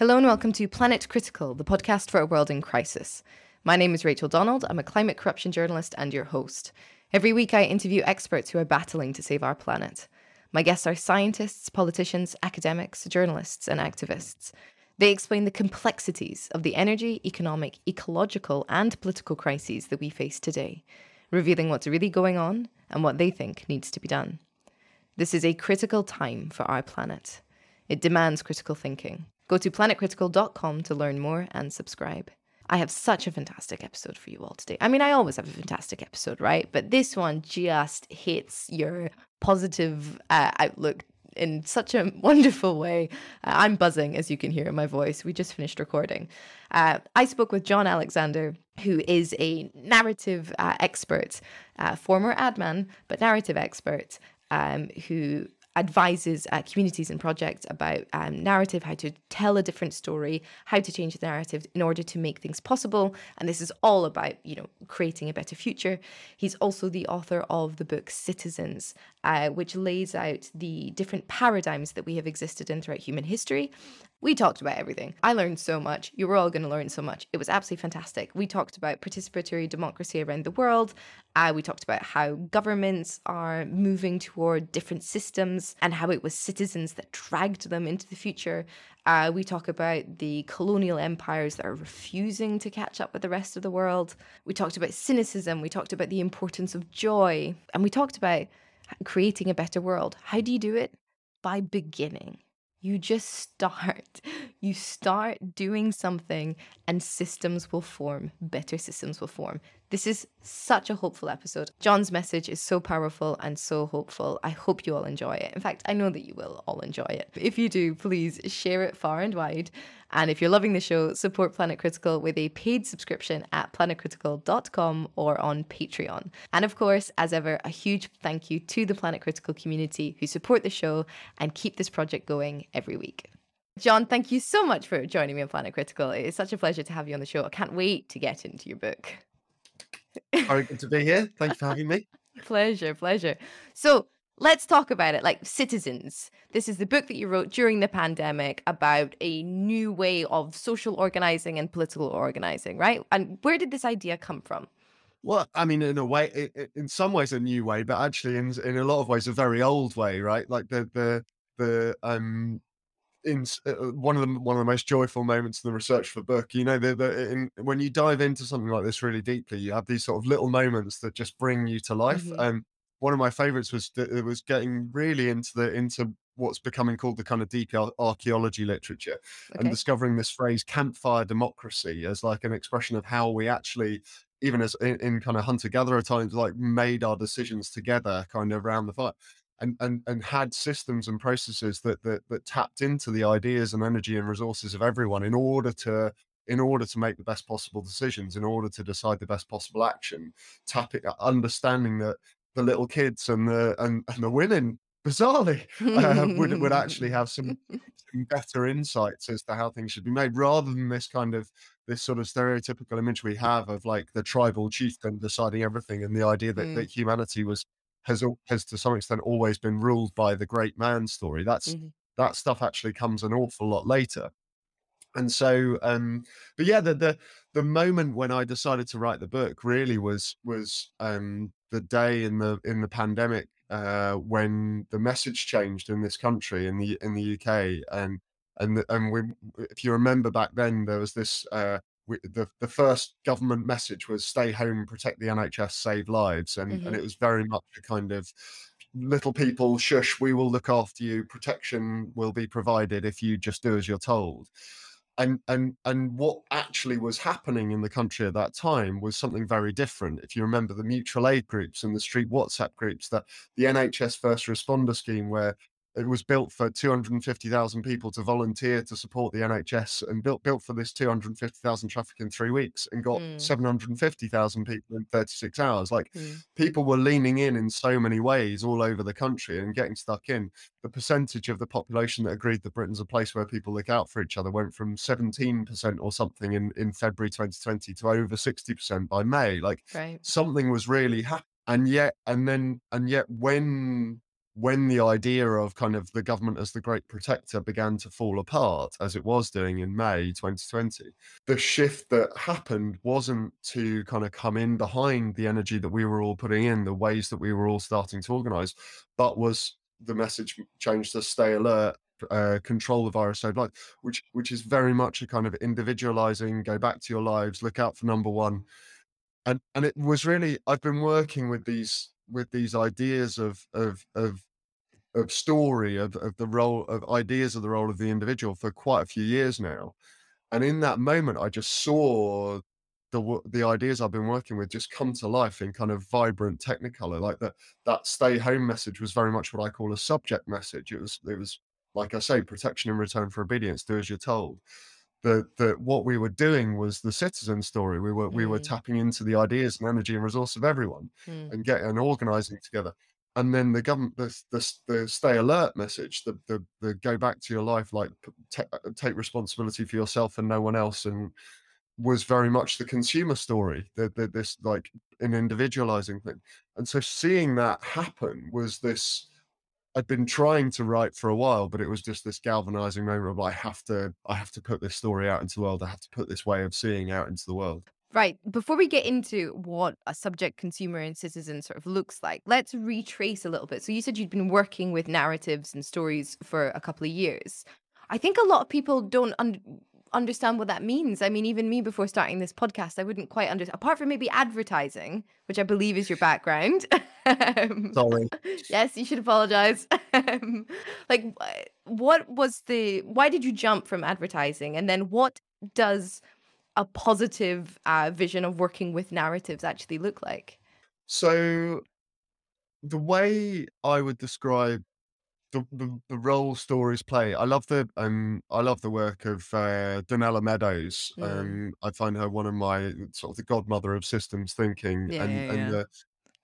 Hello and welcome to Planet Critical, the podcast for a world in crisis. My name is Rachel Donald. I'm a climate corruption journalist and your host. Every week, I interview experts who are battling to save our planet. My guests are scientists, politicians, academics, journalists, and activists. They explain the complexities of the energy, economic, ecological, and political crises that we face today, revealing what's really going on and what they think needs to be done. This is a critical time for our planet. It demands critical thinking. Go to planetcritical.com to learn more and subscribe. I have such a fantastic episode for you all today. I mean, I always have a fantastic episode, right? But this one just hits your positive uh, outlook in such a wonderful way. Uh, I'm buzzing, as you can hear in my voice. We just finished recording. Uh, I spoke with John Alexander, who is a narrative uh, expert, uh, former adman, but narrative expert, um, who advises uh, communities and projects about um, narrative, how to tell a different story, how to change the narrative in order to make things possible. And this is all about, you know, creating a better future. He's also the author of the book Citizens, uh, which lays out the different paradigms that we have existed in throughout human history we talked about everything. I learned so much. You were all going to learn so much. It was absolutely fantastic. We talked about participatory democracy around the world. Uh, we talked about how governments are moving toward different systems and how it was citizens that dragged them into the future. Uh, we talk about the colonial empires that are refusing to catch up with the rest of the world. We talked about cynicism. We talked about the importance of joy. And we talked about creating a better world. How do you do it? By beginning you just start. You start doing something, and systems will form. Better systems will form. This is such a hopeful episode. John's message is so powerful and so hopeful. I hope you all enjoy it. In fact, I know that you will all enjoy it. If you do, please share it far and wide. And if you're loving the show, support Planet Critical with a paid subscription at planetcritical.com or on Patreon. And of course, as ever, a huge thank you to the Planet Critical community who support the show and keep this project going every week. John, thank you so much for joining me on Planet Critical. It is such a pleasure to have you on the show. I can't wait to get into your book. Very good to be here. Thank you for having me. pleasure, pleasure. So let's talk about it. Like Citizens. This is the book that you wrote during the pandemic about a new way of social organizing and political organizing, right? And where did this idea come from? Well, I mean, in a way, in some ways, a new way, but actually, in in a lot of ways, a very old way, right? Like the the the um in uh, uh, one of the one of the most joyful moments in the research for the book. You know, the, the, in, when you dive into something like this really deeply, you have these sort of little moments that just bring you to life. Mm-hmm. And one of my favorites was it was getting really into the into what's becoming called the kind of deep archaeology literature okay. and discovering this phrase campfire democracy as like an expression of how we actually even as in, in kind of hunter gatherer times like made our decisions together kind of around the fire and and and had systems and processes that that that tapped into the ideas and energy and resources of everyone in order to in order to make the best possible decisions in order to decide the best possible action tapping understanding that the little kids and the and, and the women bizarrely uh, would would actually have some, some better insights as to how things should be made rather than this kind of this sort of stereotypical image we have of like the tribal chieftain deciding everything and the idea that, mm. that humanity was has has to some extent always been ruled by the great man story. That's mm-hmm. that stuff actually comes an awful lot later. And so, um, but yeah, the the the moment when I decided to write the book really was was um, the day in the in the pandemic uh, when the message changed in this country in the in the UK and and and we, if you remember back then there was this uh, the, the first government message was stay home, protect the NHS, save lives. And, mm-hmm. and it was very much a kind of little people, shush, we will look after you. Protection will be provided if you just do as you're told. And, and and what actually was happening in the country at that time was something very different. If you remember the mutual aid groups and the street WhatsApp groups, that the NHS first responder scheme, where it was built for 250,000 people to volunteer to support the NHS and built built for this 250,000 traffic in three weeks and got mm. 750,000 people in 36 hours. Like mm. people were leaning in in so many ways all over the country and getting stuck in. The percentage of the population that agreed that Britain's a place where people look out for each other went from 17% or something in, in February 2020 to over 60% by May. Like right. something was really happening. And yet, and then, and yet when when the idea of kind of the government as the great protector began to fall apart, as it was doing in May 2020, the shift that happened wasn't to kind of come in behind the energy that we were all putting in, the ways that we were all starting to organize, but was the message changed to stay alert, uh, control the virus so life, which which is very much a kind of individualizing, go back to your lives, look out for number one. And and it was really I've been working with these with these ideas of of of of story of, of the role of ideas of the role of the individual for quite a few years now and in that moment i just saw the the ideas i've been working with just come to life in kind of vibrant technicolor like that that stay home message was very much what i call a subject message it was it was like i say protection in return for obedience do as you're told that that what we were doing was the citizen story we were mm. we were mm. tapping into the ideas and energy and resource of everyone mm. and getting and organizing together and then the government the, the, the stay alert message the, the the go back to your life like uh, take responsibility for yourself and no one else and was very much the consumer story the, the, this like an individualizing thing. And so seeing that happen was this i'd been trying to write for a while but it was just this galvanizing moment of i have to i have to put this story out into the world. I have to put this way of seeing out into the world Right. Before we get into what a subject, consumer, and citizen sort of looks like, let's retrace a little bit. So, you said you'd been working with narratives and stories for a couple of years. I think a lot of people don't un- understand what that means. I mean, even me before starting this podcast, I wouldn't quite understand, apart from maybe advertising, which I believe is your background. Um, Sorry. yes, you should apologize. Um, like, what was the, why did you jump from advertising? And then what does a positive uh, vision of working with narratives actually look like? So, the way I would describe the, the, the role stories play, I love the um I love the work of uh, Donella Meadows. Um, I find her one of my sort of the godmother of systems thinking, yeah, and yeah, and the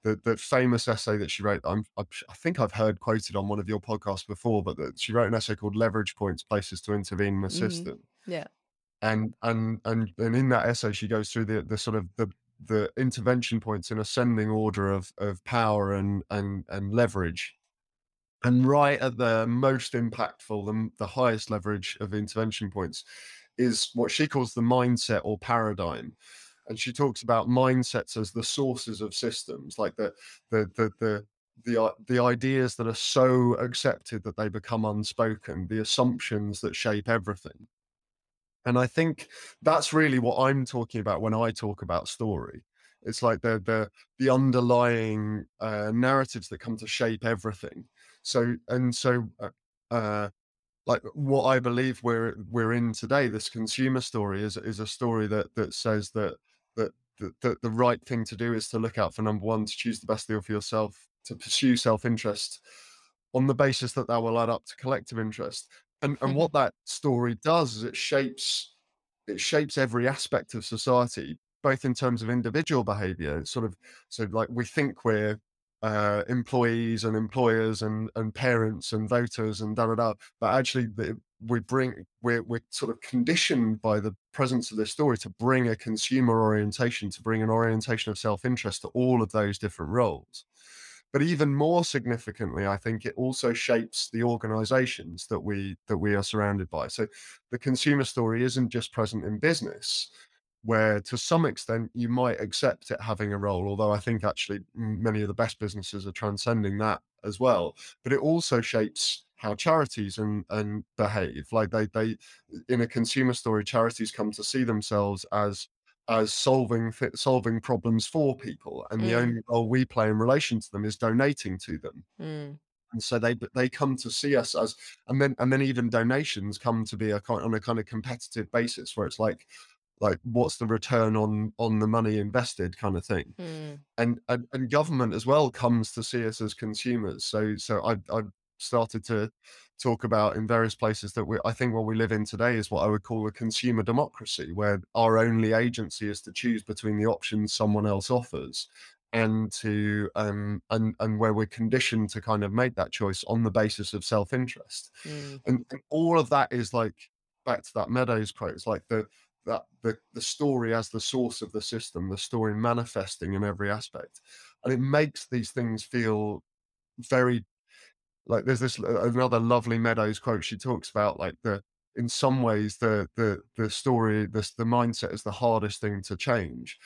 the, the famous essay that she wrote, I'm, I, I think I've heard quoted on one of your podcasts before, but that she wrote an essay called "Leverage Points: Places to Intervene in the mm-hmm. System." Yeah and and and and in that essay she goes through the the sort of the the intervention points in ascending order of of power and and and leverage. And right at the most impactful the, the highest leverage of intervention points is what she calls the mindset or paradigm. And she talks about mindsets as the sources of systems like the the the the the, uh, the ideas that are so accepted that they become unspoken the assumptions that shape everything and I think that's really what I'm talking about when I talk about story. It's like the the the underlying uh, narratives that come to shape everything. So and so, uh, uh, like what I believe we're we're in today, this consumer story is is a story that that says that that that, the right thing to do is to look out for number one, to choose the best deal for yourself, to pursue self interest on the basis that that will add up to collective interest and and what that story does is it shapes it shapes every aspect of society both in terms of individual behavior It's sort of so like we think we're uh, employees and employers and and parents and voters and da da da but actually the, we bring we're, we're sort of conditioned by the presence of this story to bring a consumer orientation to bring an orientation of self-interest to all of those different roles but even more significantly i think it also shapes the organizations that we that we are surrounded by. So the consumer story isn't just present in business where to some extent you might accept it having a role although i think actually many of the best businesses are transcending that as well. But it also shapes how charities and and behave. Like they they in a consumer story charities come to see themselves as as solving solving problems for people, and the Mm, only role we play in relation to them is donating to them. mm, And so they they come to see us as, and then and then even donations come to be a on a kind of competitive basis where it's like like what's the return on on the money invested kind of thing. Mm, and and, and government as well comes to see us as consumers. So so i i started to talk about in various places that we I think what we live in today is what I would call a consumer democracy, where our only agency is to choose between the options someone else offers and to um and and where we're conditioned to kind of make that choice on the basis of self-interest. mm, And, and all of that is like back to that Meadows quote, it's like the that the the story as the source of the system, the story manifesting in every aspect. And it makes these things feel very like there's this another lovely Meadows quote. She talks about like the in some ways the the the story, this the mindset is the hardest thing to change.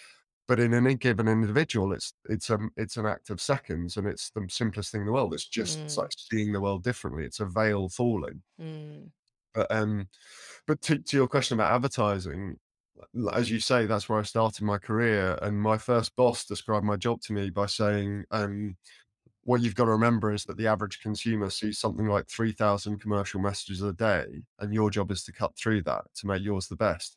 But in any given individual, it's it's a it's an act of seconds, and it's the simplest thing in the world. It's just it's Mm, like seeing the world differently. It's a veil falling. mm, But um, but to, to your question about advertising, as you say, that's where I started my career. And my first boss described my job to me by saying, um, what you've got to remember is that the average consumer sees something like 3,000 commercial messages a day, and your job is to cut through that to make yours the best.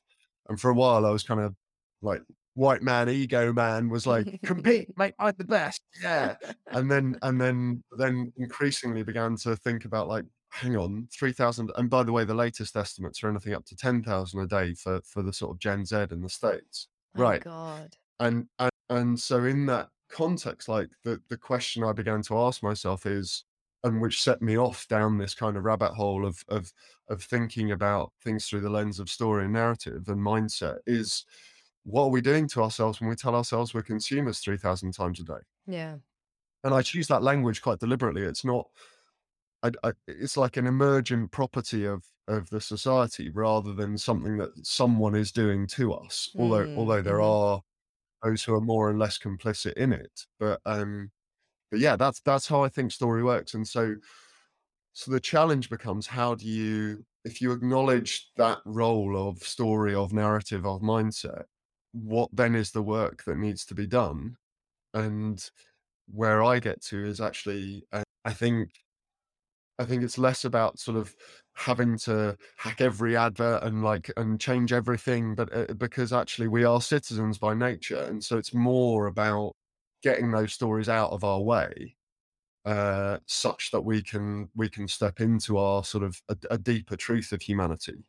And for a while, I was kind of like, white man, ego man was like, compete, make mine the best. Yeah. And then, and then, then increasingly began to think about like, hang on, 3,000. And by the way, the latest estimates are anything up to 10,000 a day for, for the sort of Gen Z in the States. My Right God. and and, and so in that context like the the question i began to ask myself is and which set me off down this kind of rabbit hole of of of thinking about things through the lens of story and narrative and mindset is what are we doing to ourselves when we tell ourselves we're consumers 3000 times a day Yeah. and i choose that language quite deliberately it's not I, I, it's like an emergent property of of the society rather than something that someone is doing to us although Mm, although there mhm. are those who are more and less complicit in it. But um, but yeah, that's that's how I think story works. And so so the challenge becomes how do you if you acknowledge that role of story, of narrative, of mindset, what then is the work that needs to be done? And where I get to is actually, uh, I think I think it's less about sort of having to hack every advert and like and change everything, but uh, because actually we are citizens by nature, and so it's more about getting those stories out of our way, uh, such that we can we can step into our sort of a, a deeper truth of humanity,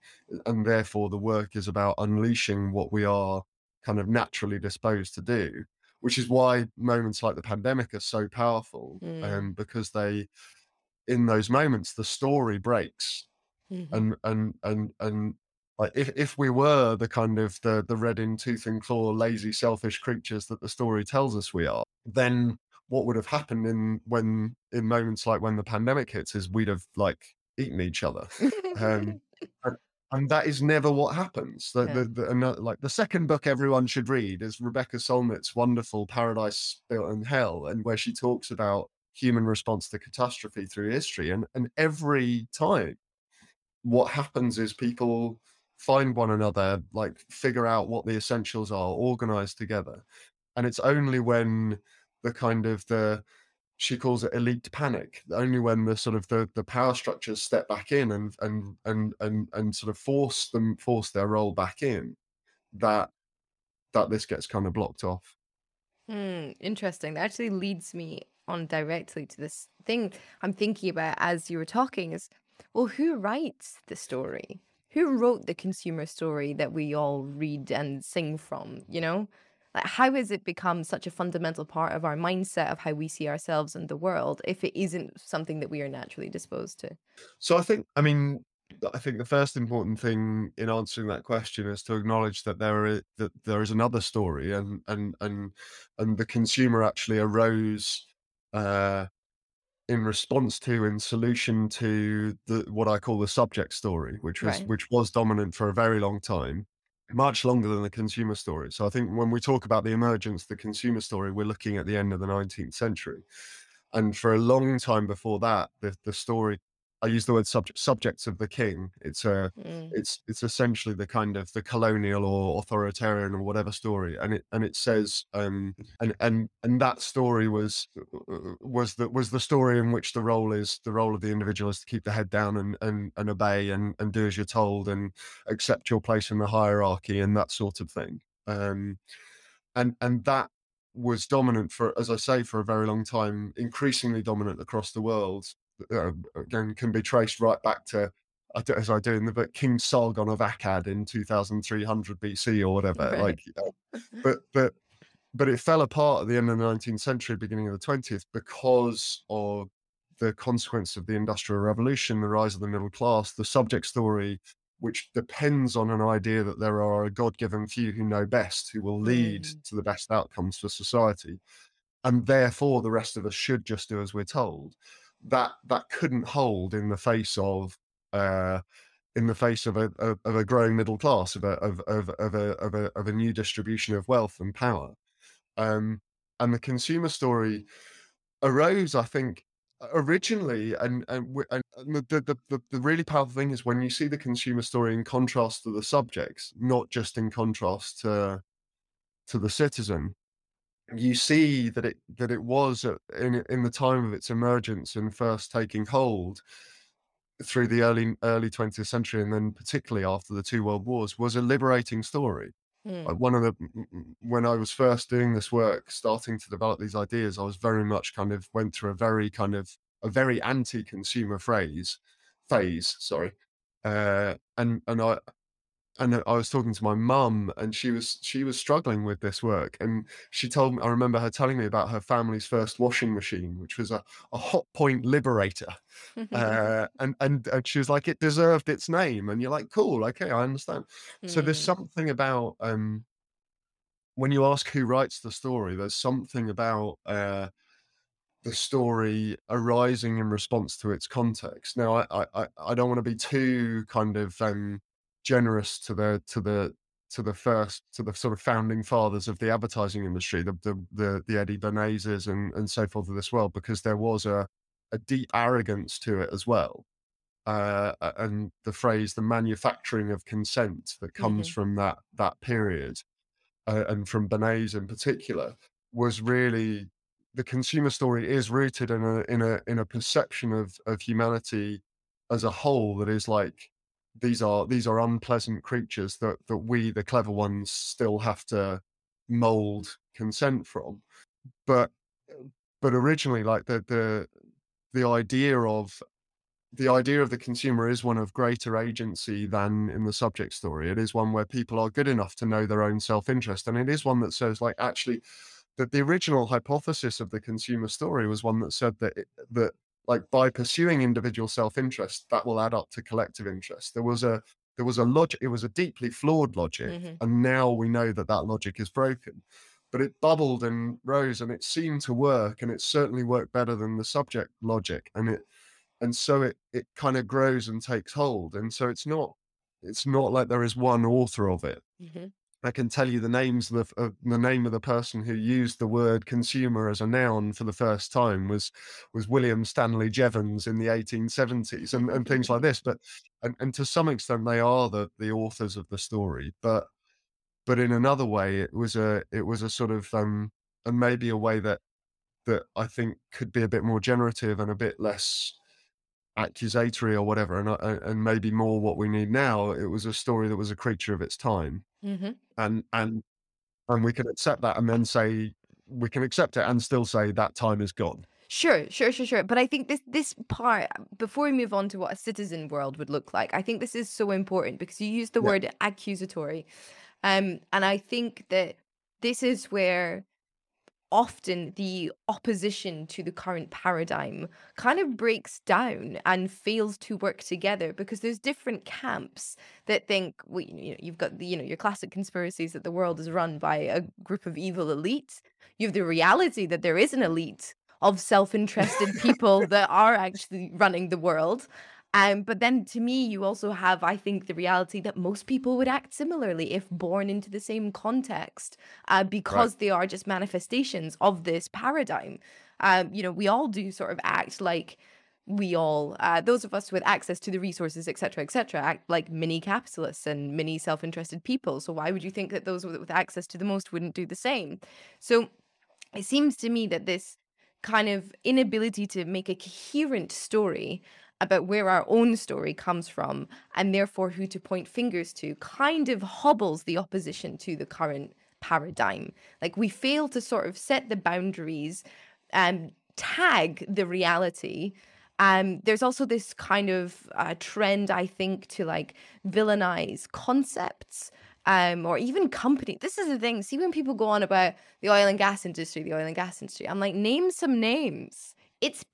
and therefore the work is about unleashing what we are kind of naturally disposed to do, which is why moments like the pandemic are so powerful, Mm, um, because they in those moments the story breaks mhm. and and and and like if if we were the kind of the the red in tooth and claw lazy selfish creatures that the story tells us we are then what would have happened in when in moments like when the pandemic hits is we'd have like eaten each other um and, and that is never what happens the, Yeah. the, the ano- like the second book everyone should read is rebecca solnit's wonderful paradise built in hell and where she talks about human response to catastrophe through history and and every time what happens is people find one another like figure out what the essentials are organize together and it's only when the kind of the she calls it elite panic only when the sort of the the power structures step back in and and and and, and sort of force them force their role back in that that this gets kind of blocked off Hmm, interesting. That actually leads me on directly to this thing I'm thinking about as you were talking is, well, who writes the story? Who wrote the consumer story that we all read and sing from, you know? Like, how has it become such a fundamental part of our mindset of how we see ourselves and the world if it isn't something that we are naturally disposed to? So I think, I mean, I think the first important thing in answering that question is to acknowledge that there is that there is another story, and and and and the consumer actually arose uh, in response to, in solution to the what I call the subject story, which was Right. which was dominant for a very long time, much longer than the consumer story. So I think when we talk about the emergence of the consumer story, we're looking at the end of the 19th century and for a long time before that, the the story I use the word subject subjects of the king. It's a Mm, it's it's essentially the kind of the colonial or authoritarian or whatever story, and it and it says um and and and that story was uh, was the was the story in which the role is the role of the individual is to keep the head down and and and obey and and do as you're told and accept your place in the hierarchy and that sort of thing. Um, and and that was dominant for, as I say, for a very long time, increasingly dominant across the world. Uh, again, can be traced right back to, as I do in the book, King Sargon of Akkad in 2300 BC or whatever. right. Like, uh, but but but it fell apart at the end of the 19th century, beginning of the 20th, because of the consequence of the Industrial Revolution, the rise of the middle class, the subject story, which depends on an idea that there are a God given few who know best, who will lead Mm, to the best outcomes for society. And therefore, the rest of us should just do as we're told. That that couldn't hold in the face of uh, in the face of a of, a growing middle class of a of of, of a of a of a new distribution of wealth and power. Um, and the consumer story arose, I think, originally, and and, and the the the really powerful thing is when you see the consumer story in contrast to the subjects, not just in contrast to to the citizen. You see that it that it was in in the time of its emergence and first taking hold through the early early 20th century, and then particularly after the two world wars, was a liberating story. Mm. one of the when I was first doing this work, starting to develop these ideas, I was very much kind of went through a very kind of a very anti-consumer phrase phase. Sorry, uh, and and I and I was talking to my mum, and she was she was struggling with this work, and she told me. I remember her telling me about her family's first washing machine, which was a, a Hotpoint Liberator, uh, and, and and she was like, it deserved its name, and you're like, cool, okay, I understand. So there's Mm. something about um, when you ask who writes the story, there's something about uh, the story arising in response to its context. Now, I I, I I don't want to be too kind of um, generous to the to the to the first to the sort of founding fathers of the advertising industry, the the the, the Eddie Bernays and and so forth of this world, because there was a a deep arrogance to it as well. Uh, and the phrase "the manufacturing of consent" that comes Mhm. from that that period uh, and from Bernays in particular, was really the consumer story is rooted in a in a in a perception of of humanity as a whole that is like these are these are unpleasant creatures that that we the clever ones still have to mold consent from but but originally like the the the idea of the idea of the consumer is one of greater agency than in the subject story. It is one where people are good enough to know their own self interest. And it is one that says, like, actually, that the original hypothesis of the consumer story was one that said that, it, that like, by pursuing individual self interest, that will add up to collective interest. There was a there was a logic, it was a deeply flawed logic. Mhm. And now we know that that logic is broken. But it bubbled and rose and it seemed to work. And it certainly worked better than the subject logic. And it, and so it it kind of grows and takes hold and so it's not it's not like there is one author of it Mhm. I can tell you the names of the, of the name of the person who used the word consumer as a noun for the first time was was william stanley jevons in the 1870s and, and things like this but and, and to some extent they are the the authors of the story but but in another way it was a it was a sort of um and maybe a way that that i think could be a bit more generative and a bit less accusatory or whatever, and uh, and maybe more what we need now. It was a story that was a creature of its time, Mhm. and and and we can accept that, and then say we can accept it and still say that time is gone. Sure, sure, sure, sure. But I think this this part before we move on to what a citizen world would look like, I think this is so important because you use the Yeah, word accusatory. Um, and I think that this is where often the opposition to the current paradigm kind of breaks down and fails to work together because there's different camps that think well, you know you've got the you know your classic conspiracies that the world is run by a group of evil elites. You have the reality that there is an elite of self-interested people that are actually running the world um, but then to me, you also have, I think, the reality that most people would act similarly if born into the same context, uh, right, because they are just manifestations of this paradigm. Um, you know, we all do sort of act like we all, uh, those of us with access to the resources, et cetera, et cetera, act like mini capitalists and mini self interested people. So why would you think that those with access to the most wouldn't do the same? So it seems to me that this kind of inability to make a coherent story about where our own story comes from and therefore who to point fingers to kind of hobbles the opposition to the current paradigm. Like we fail to sort of set the boundaries and tag the reality. Um, there's also this kind of uh, trend, I think, to like villainize concepts um, or even company. This is the thing. See, when people go on about the oil and gas industry, the oil and gas industry, I'm like, name some names. It's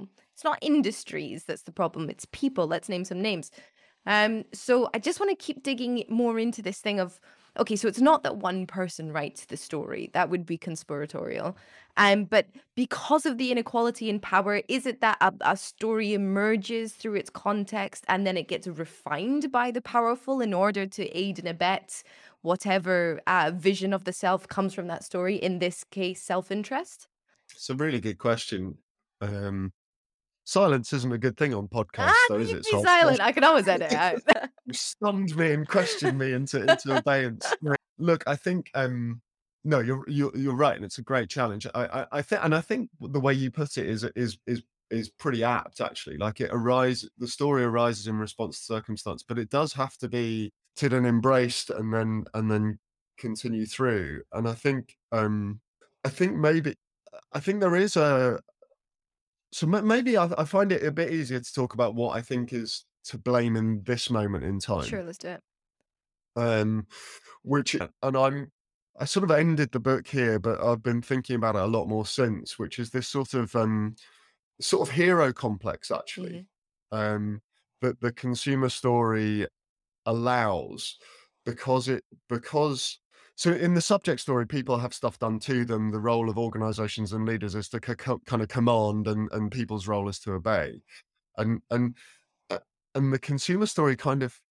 right. It's not industries that's the problem. It's people. Let's name some names. Um, so I just want to keep digging more into this thing of Okay, so it's not that one person writes the story. That would be conspiratorial. Um, but because of the inequality in power, is it that a, a story emerges through its context and then it gets refined by the powerful in order to aid and abet whatever uh, vision of the self comes from that story? In this case, self interest? It's a really good question. Um, silence isn't a good thing on podcasts, Ah, though, is it? So silent. I can always edit it out. you stunned me and questioned me into into abeyance. Look, I think um no, you're you're you're right, and it's a great challenge. I I, I think, and I think the way you put it is is is is pretty apt actually. Like it arises, the story arises in response to circumstance, but it does have to be to and embraced and then and then continue through. And I think um I think maybe I think there is a so ma- maybe I, I find it a bit easier to talk about what I think is to blame in this moment in time. sure, let's do it. Um, which and I'm I sort of ended the book here, but I've been thinking about it a lot more since, which is this sort of um sort of hero complex actually. Um that the consumer story allows because it because so in the subject story people have stuff done to them. The role of organizations and leaders is to kind of command and and people's role is to obey. And and uh, and the consumer story kind of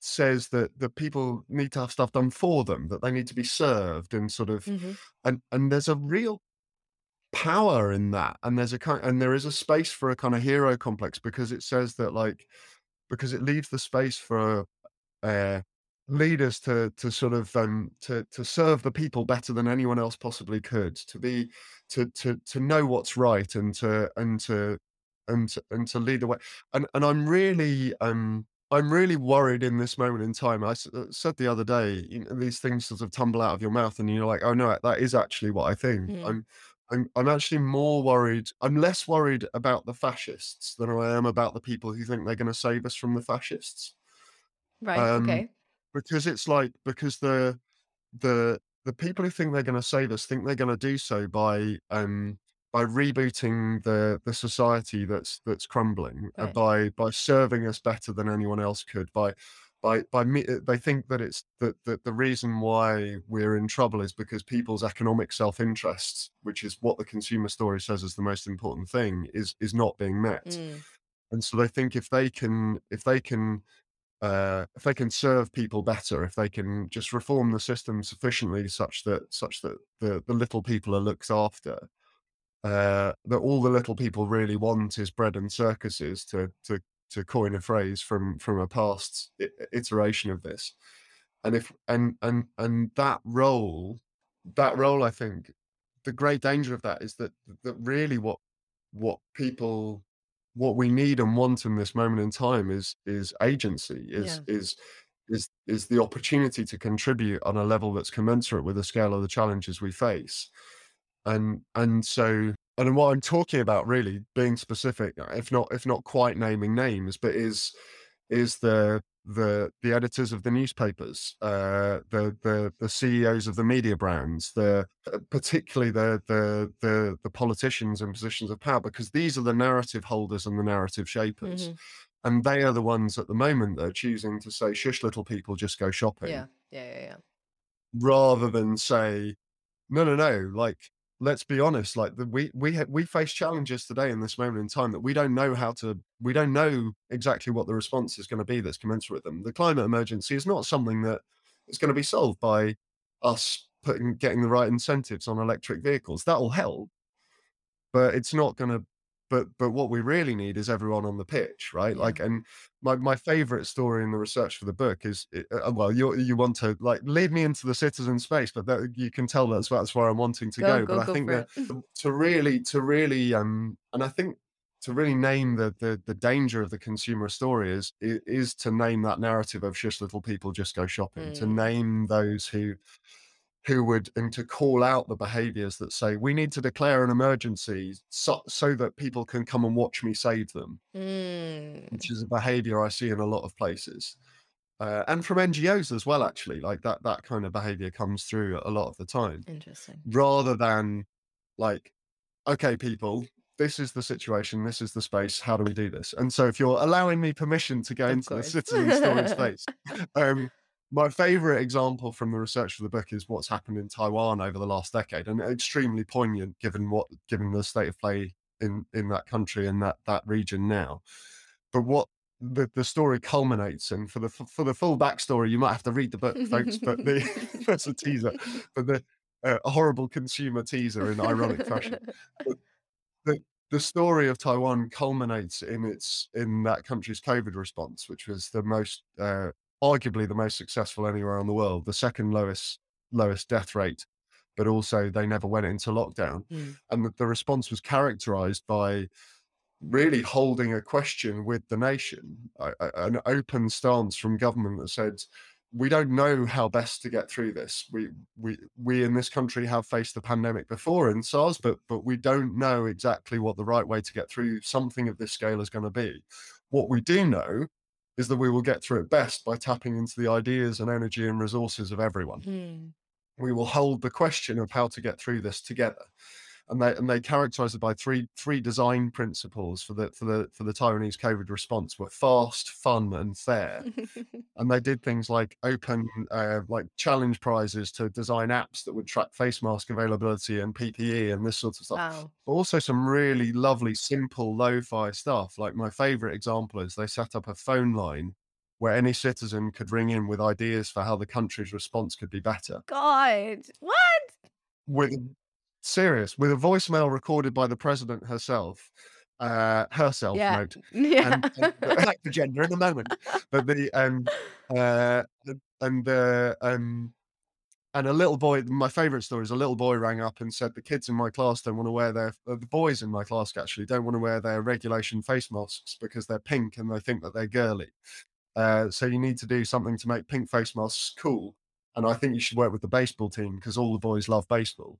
says that the people need to have stuff done for them that they need to be served and sort of Mhm. and and there's a real power in that. And there's a kind and there is a space for a kind of hero complex because it says that like because it leaves the space for uh leaders to to sort of um to to serve the people better than anyone else possibly could to be to to to know what's right and to and to and to, and to lead the way and and i'm really um i'm really worried in this moment in time i s- uh, said the other day you know, these things sort of tumble out of your mouth and you're like oh no that is actually what i think Mm. i'm I'm, I'm actually more worried. I'm less worried about the fascists than I am about the people who think they're going to save us from the fascists Right. um, okay. Because it's like because the the the people who think they're going to save us think they're going to do so by um by rebooting the the society that's that's crumbling uh, Right. by by serving us better than anyone else could by by by me uh, they think that it's that that the reason why we're in trouble is because people's economic self-interest which is what the consumer story says is the most important thing is is not being met Mm. and so they think if they can if they can uh, if they can serve people better, if they can just reform the system sufficiently such that such that the, the little people are looked after, uh, that all the little people really want is bread and circuses to to to coin a phrase from from a past iteration of this, and if and and and that role, that role, I think, the great danger of that is that that really what what people what we need and want in this moment in time is is agency is is is is the opportunity to contribute on a level that's commensurate with the scale of the challenges we face. And and so and what i'm talking about really being specific if not if not quite naming names but is is the the the editors of the newspapers uh the the the ceos of the media brands the uh, particularly the the the the politicians in positions of power because these are the narrative holders and the narrative shapers Mhm. and they are the ones at the moment that are choosing to say shush little people just go shopping Yeah. Yeah. Yeah. Yeah. rather than say no no no like let's be honest like the, we we ha- we face challenges today in this moment in time that we don't know how to we don't know exactly what the response is going to be that's commensurate with them. The climate emergency is not something that is going to be solved by us putting getting the right incentives on electric vehicles. That will help but it's not going to but but what we really need is everyone on the pitch right like and my my favorite story in the research for the book is uh, well you you want to like lead me into the citizen space but that you can tell that's that's where i'm wanting to Go, go, go, but go i think that it. to really to really um and i think to really name the the the danger of the consumer story is is to name that narrative of just little people just go shopping to Mm. name those who who would and to call out the behaviors that say we need to declare an emergency so, so that people can come and watch me save them Mm. which is a behavior i see in a lot of places uh, and from ngos as well actually like that that kind of behavior comes through a lot of the time Interesting. rather than like okay people this is the situation this is the space how do we do this and so if you're allowing me permission to go Of into the course. citizen story space um my favorite example from the research for the book is what's happened in Taiwan over the last decade, and extremely poignant given what given the state of play in in that country and that that region now. But what the, the story culminates in for the for the full backstory, you might have to read the book, folks. But the that's a teaser, but the uh, a horrible consumer teaser in ironic fashion. But the the story of Taiwan culminates in its in that country's COVID response, which was the most uh, arguably the most successful anywhere in the world, the second lowest lowest death rate, but also they never went into lockdown, Mm. and the, the response was characterized by really holding a question with the nation, a- a- an open stance from government that said, "We don't know how best to get through this. We we we in this country have faced the pandemic before in SARS, but but we don't know exactly what the right way to get through something of this scale is going to be. What we do know." Is that we will get through it best by tapping into the ideas and energy and resources of everyone Mm. we will hold the question of how to get through this together and they and they characterize it by three three design principles for the for the for the Taiwanese COVID response were fast, fun, and fair. And they did things like open uh, like challenge prizes to design apps that would track face mask availability and PPE and this sort of stuff. wow. But also some really lovely, simple lo-fi stuff. Like my favorite example is they set up a phone line where any citizen could ring in with ideas for how the country's response could be better God. What? with serious with a voicemail recorded by the president herself uh herself Yeah. note Yeah. and, and back to gender in a moment but the um uh and the um and a little boy my favorite story is a little boy rang up and said the kids in my class don't want to wear their uh, the boys in my class actually don't want to wear their regulation face masks because they're pink and they think that they're girly uh so you need to do something to make pink face masks cool and i think you should work with the baseball team because all the boys love baseball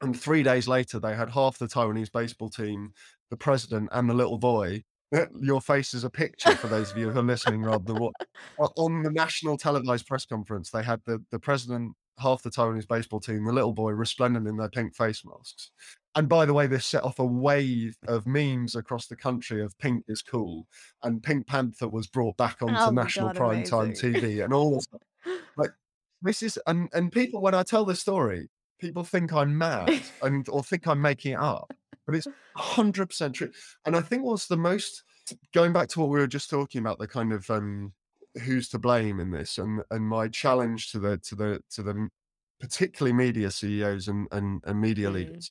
and three days later, they had half the Taiwanese baseball team, the president, and the little boy. Eh, your face is a picture for those of you who are listening rather than what. On the national televised press conference, they had the, the president, half the Taiwanese baseball team, the little boy resplendent in their pink face masks. And by the way, this set off a wave of memes across the country of pink is cool. And Pink Panther was brought back onto Oh national God, prime time. TV and all this. Like this is and and people when I tell this story, people think I'm mad and or think I'm making it up, but it's hundred percent true. And I think what's the most going back to what we were just talking about, the kind of um who's to blame in this, and and my challenge to the to the to the particularly media CEOs and and, and media Mm. leaders,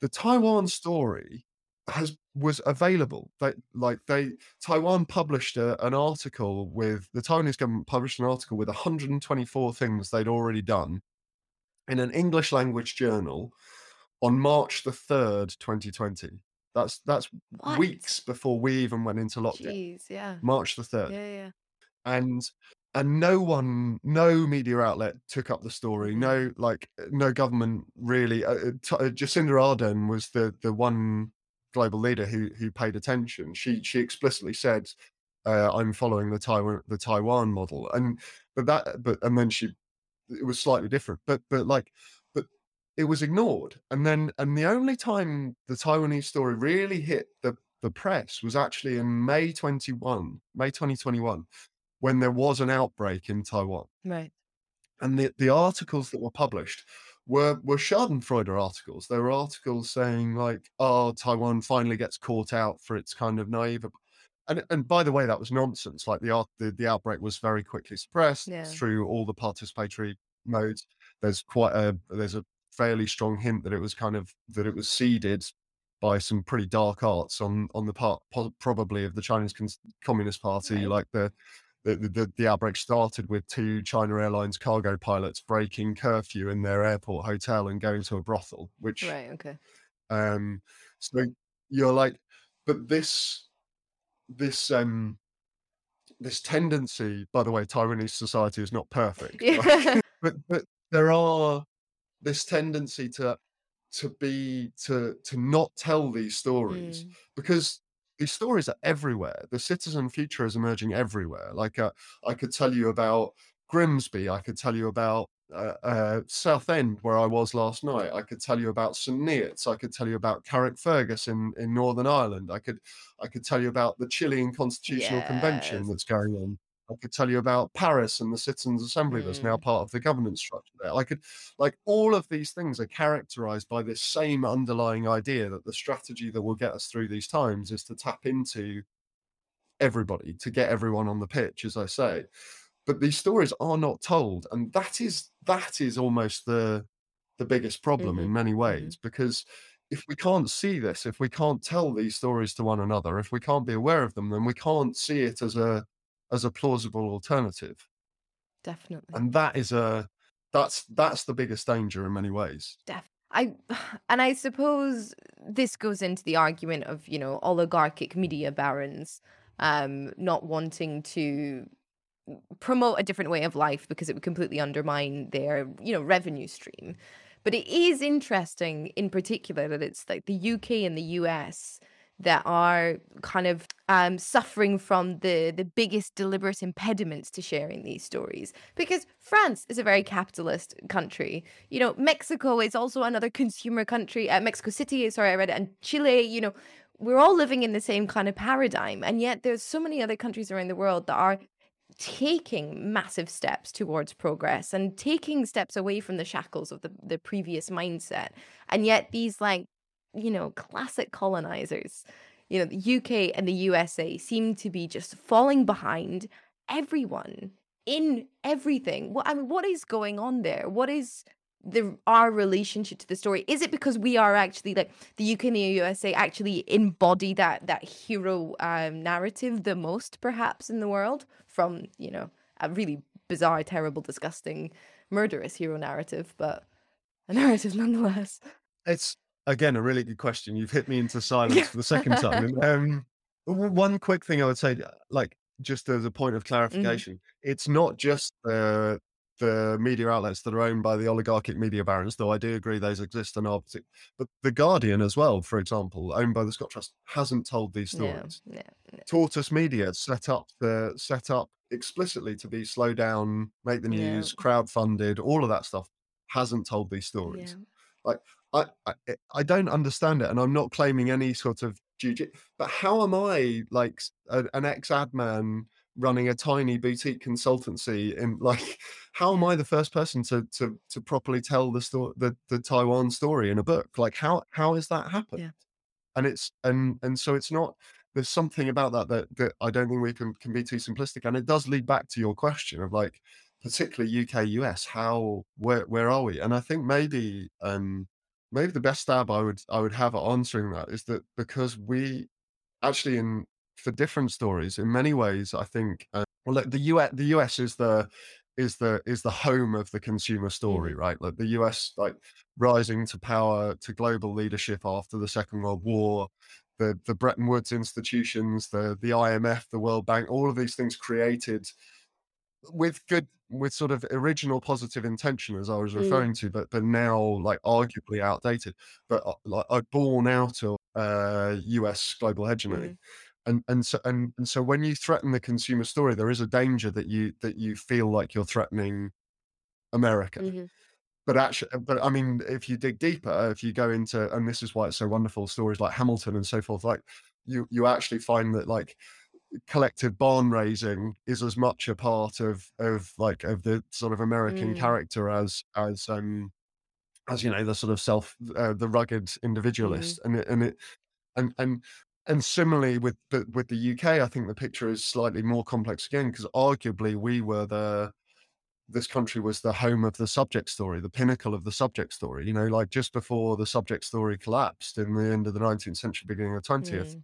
the Taiwan story has was available. They like they Taiwan published a, an article with the Taiwanese government published an article with 124 things they'd already done in an English language journal on March the 3rd, 2020. That's that's What? weeks before we even went into lockdown. Jeez. Yeah. March the 3rd. Yeah. Yeah. And and no one no media outlet took up the story. Mhm. No like no government really uh, uh, T- uh, Jacinda Ardern was the the one global leader who who paid attention. She she explicitly said uh, I'm following the Taiwan the Taiwan model. And but that but and then she it was slightly different. But but like but it was ignored. And then and the only time the Taiwanese story really hit the the press was actually in May 21, May 2021, when there was an outbreak in Taiwan. Right. And the, the articles that were published were were Schadenfreude articles. There were articles saying like, "Oh, Taiwan finally gets caught out for its kind of naive." Ap-" And and by the way, that was nonsense. Like the art, the, the outbreak was very quickly suppressed Yeah. through all the participatory modes. There's quite a there's a fairly strong hint that it was kind of that it was seeded by some pretty dark arts on on the part po- probably of the Chinese Cons- Communist Party. Right. Like the the, the the outbreak started with two China Airlines cargo pilots breaking curfew in their airport hotel and going to a brothel, which Right. Okay. um so you're like but this this um this tendency by the way Taiwanese society is not perfect Yeah. but but there are this tendency to to be to to not tell these stories Mm. because these stories are everywhere. The citizen future is emerging everywhere. Like uh, I could tell you about Grimsby. I could tell you about uh, uh, Southend, where I was last night. I could tell you about St Neots. I could tell you about Carrickfergus in in Northern Ireland. I could I could tell you about the Chilean Constitutional Convention that's going on I could tell you about Paris and the Citizens Assembly that's now Mm. part of the governance structure there. I could, like, all of these things are characterized by this same underlying idea that the strategy that will get us through these times is to tap into everybody, to get everyone on the pitch, as I say. But these stories are not told, and that is that is almost the the biggest problem in Mhm, many mhm. ways because if we can't see this, if we can't tell these stories to one another, if we can't be aware of them, then we can't see it as a as a plausible alternative. Definitely. And that is a that's that's the biggest danger in many ways. definitely I and I suppose this goes into the argument of you know oligarchic media barons um, not wanting to promote a different way of life because it would completely undermine their you know revenue stream. But it is interesting in particular that it's like the UK and the US that are kind of um, suffering from the the biggest deliberate impediments to sharing these stories because France is a very capitalist country you know, Mexico is also another consumer country. Uh, Mexico City, sorry, I read it, and Chile. You know, we're all living in the same kind of paradigm, and yet there's so many other countries around the world that are taking massive steps towards progress and taking steps away from the shackles of the, the previous mindset. And yet these like, you know, classic colonizers, you know, the UK and the USA seem to be just falling behind everyone in everything. What I mean, what is going on there? What is the our relationship to the story? Is it because we are actually like the UK and the USA actually embody that that hero um, narrative the most, perhaps in the world, from you know a really bizarre, terrible, disgusting, murderous hero narrative, but a narrative nonetheless. It's again a really good question. You've hit me into silence for the second time. And, um, one quick thing I would say, uh, like just as a point of clarification, it's not just the the media outlets that are owned by the oligarchic media barons, though I do agree those exist and are, but the Guardian as well, for example, owned by the Scott Trust, hasn't told these stories. no, no. Tortoise Media set up the set up explicitly to be slow down, make the news, crowd-funded, all of that stuff, hasn't told these stories. Yeah. I, I eh, I don't understand it, and I'm not claiming any sort of juju. But how am I like a- an ex ad man running a tiny boutique consultancy? In like, how am I the first person to to to properly tell the story, the the Taiwan story in a book? Like, how how has that happened? And it's and and so it's not. There's something about that that that I don't think we can can be too simplistic, and it does lead back to your question of like, particularly UK US. How where where are we? And I think maybe um maybe the best stab I would I would have at answering that is that because we actually in for different stories in many ways I think uh, well look, the US the US is the is the is the home of the consumer story right like the US like rising to power to global leadership after the Second World War the the Bretton Woods institutions the the IMF the World Bank all of these things created with good with sort of original positive intention as I was Mm. referring to, but but now like arguably outdated, but uh, like are born out of uh, US global hegemony. Mm. And and so and, and so when you threaten the consumer story, there is a danger that you that you feel like you're threatening America. Mhm. But actually, but I mean, if you dig deeper, if you go into, and this is why it's so wonderful, stories like Hamilton and so forth, like you you actually find that like collective barn raising is as much a part of of like of the sort of American Mm. character as as um as you know the sort of self uh, the rugged individualist and it, and it and and and similarly with the, with the UK I think the picture is slightly more complex again because arguably we were the this country was the home of the subject story the pinnacle of the subject story you know like just before the subject story collapsed in the end of the 19th century beginning of the 20th Mm.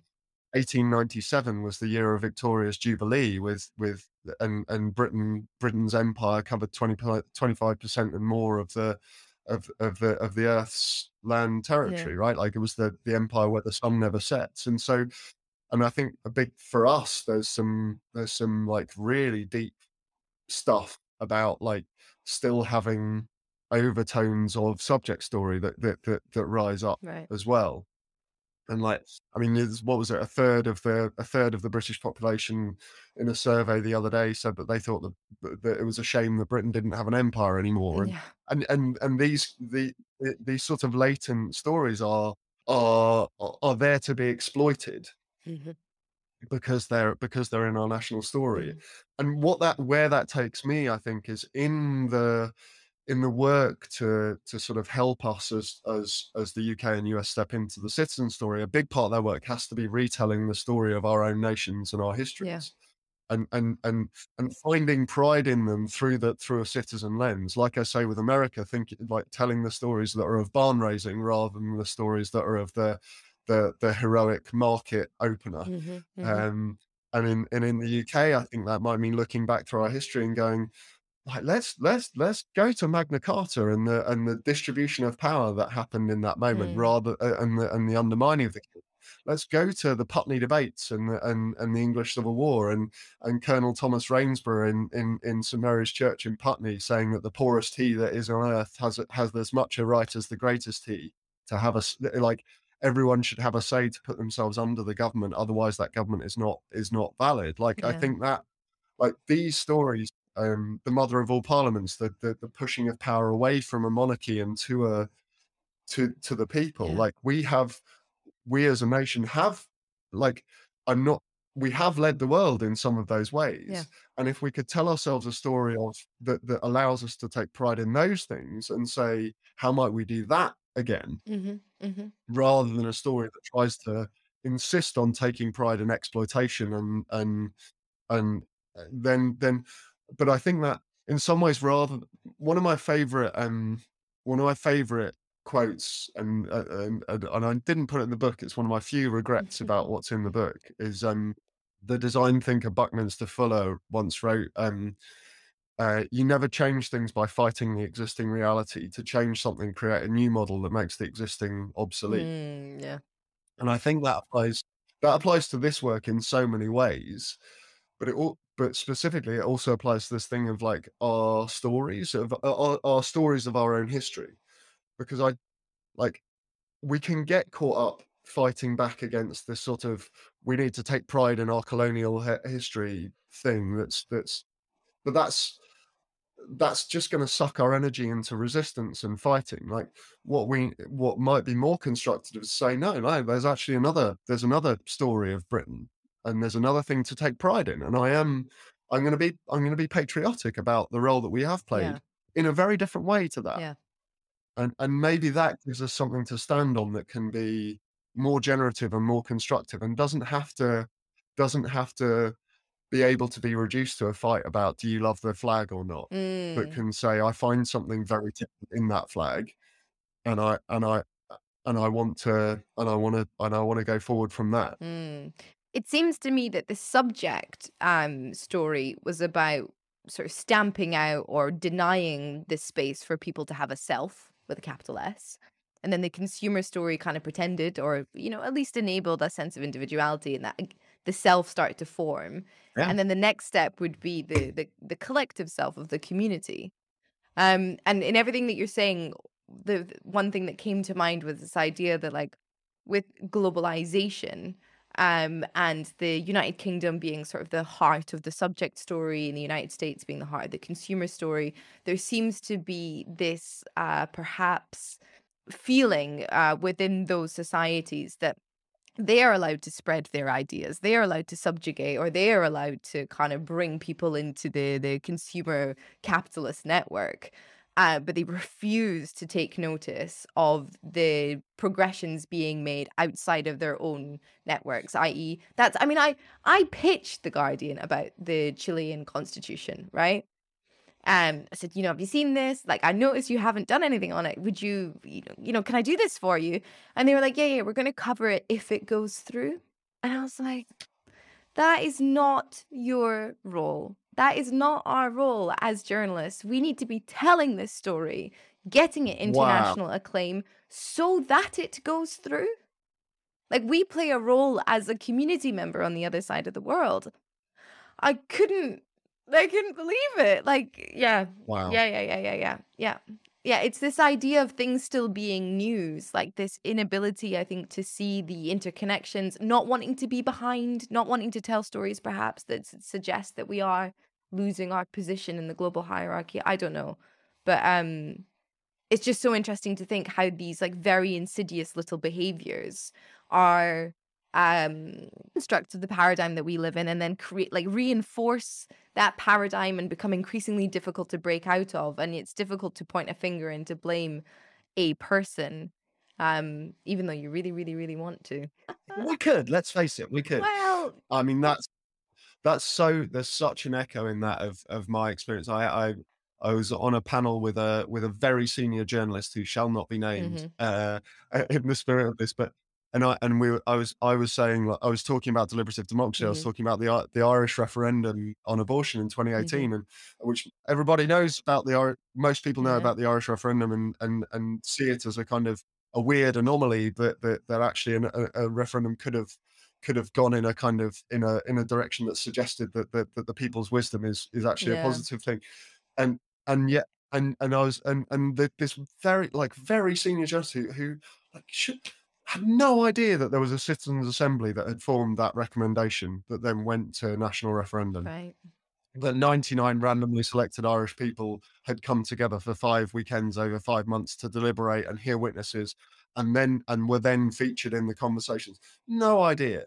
1897 was the year of Victoria's Jubilee with with and and Britain Britain's empire covered 20 25% and more of the of of the of the earth's land territory right? Like it was the the empire where the sun never sets. And so and I think a big for us there's some there's some like really deep stuff about like still having overtones of subject story that that that, that rise up Right. as well and like i mean what was it a third of the a third of the british population in a survey the other day said that they thought that, that it was a shame that britain didn't have an empire anymore and Yeah. and and, and these the the- these sort of latent stories are are are- there to be exploited Mhm. because they're because they're in our national story. Mm. And what that where that takes me, I think, is in the in the work to to sort of help us as as as the UK and US step into the citizen story, a big part of their work has to be retelling the story of our own nations and our histories. And and and and finding pride in them through the through a citizen lens. Like I say with America, think like telling the stories that are of barn raising rather than the stories that are of the the the heroic market opener. Mm-hmm, mm-hmm. Um, and in and in the UK, I think that might mean looking back through our history and going, like let's let's let's go to Magna Carta and the and the distribution of power that happened in that moment, Mm. rather uh, and the and the undermining of the king. Let's go to the Putney debates and the, and and the English Civil War and and Colonel Thomas Rainsborough in in in St Mary's Church in Putney saying that the poorest he that is on earth has has as much a right as the greatest he to have a like everyone should have a say to put themselves under the government otherwise that government is not is not valid like i think that like these stories um the mother of all parliaments the the, the pushing of power away from a monarchy and to a to to the people Yeah. like we have we as a nation have like i'm not we have led the world in some of those ways and if we could tell ourselves a story of that that allows us to take pride in those things and say how might we do that again Mm-hmm, mm-hmm. rather than a story that tries to insist on taking pride in exploitation and and and uh, then then but i think that in some ways rather one of my favorite um one of my favorite quotes and uh, and, and and i didn't put it in the book it's one of my few regrets about what's in the book is um the design thinker buckminster fuller once wrote um uh, you never change things by fighting the existing reality. To change something, create a new model that makes the existing obsolete. Mm, yeah. And I think that applies that applies to this work in so many ways. But it all but specifically it also applies to this thing of like our stories of uh, our, our stories of our own history. Because I like we can get caught up fighting back against this sort of we need to take pride in our colonial he- history thing that's that's but that's that's just going to suck our energy into resistance and fighting like what we what might be more constructive is say no no there's actually another there's another story of britain and there's another thing to take pride in and i am i'm going to be i'm going to be patriotic about the role that we have played Yeah. in a very different way to that Yeah. and and maybe that gives us something to stand on that can be more generative and more constructive and doesn't have to doesn't have to be able to be reduced to a fight about do you love the flag or not but Mm. can say I find something very different in that flag, and I and I and I want to and I want to and I want to go forward from that. Mm. It seems to me that the subject um, story was about sort of stamping out or denying the space for people to have a self with a capital S. And then the consumer story kind of pretended or, you know, at least enabled a sense of individuality and that the self started to form. Yeah. And then the next step would be the, the the collective self of the community. Um, and in everything that you're saying, the, the one thing that came to mind was this idea that like with globalization um, and the United Kingdom being sort of the heart of the subject story, and the United States being the heart of the consumer story, there seems to be this uh, perhaps feeling uh, within those societies that they are allowed to spread their ideas they are allowed to subjugate or they are allowed to kind of bring people into the the consumer capitalist network uh, but they refuse to take notice of the progressions being made outside of their own networks i.e that's i mean i i pitched the guardian about the chilean constitution right um, I said, you know, have you seen this? Like, I noticed you haven't done anything on it. Would you, you know, you know, can I do this for you? And they were like, yeah, yeah, we're going to cover it if it goes through. And I was like, that is not your role. That is not our role as journalists. We need to be telling this story, getting it Wow. international acclaim so that it goes through. Like, we play a role as a community member on the other side of the world. I couldn't, I couldn't believe it. Like, yeah, Wow. yeah, yeah, yeah, yeah, yeah, yeah. Yeah, it's this idea of things still being news, like this inability, I think, to see the interconnections, not wanting to be behind, not wanting to tell stories perhaps that suggest that we are losing our position in the global hierarchy. I don't know. But um it's just so interesting to think how these like very insidious little behaviors are um construct of the paradigm that we live in and then create like reinforce that paradigm and become increasingly difficult to break out of and it's difficult to point a finger and to blame a person um even though you really really really want to. We could let's face it we could. Well i mean that's that's so there's such an echo in that of of my experience. I i I was on a panel with a with a very senior journalist who shall not be named mhm, uh, in the spirit of this, but and I and we I was I was saying like, I was talking about deliberative democracy. I was mhm, talking about the the Irish referendum on abortion in mhm, 2018, and which everybody knows about the most people know yeah. about the Irish referendum and and and see it as a kind of a weird anomaly that that, that actually an, a, a referendum could have could have gone in a kind of in a in a direction that suggested that that, that the people's wisdom is is actually a positive thing. And and yet and and I was and and the, this very like very senior judge who who like should had no idea that there was a citizens assembly that had formed that recommendation that then went to a national referendum right that 99 randomly selected Irish people had come together for five weekends over five months to deliberate and hear witnesses and then and were then featured in the conversations. No idea.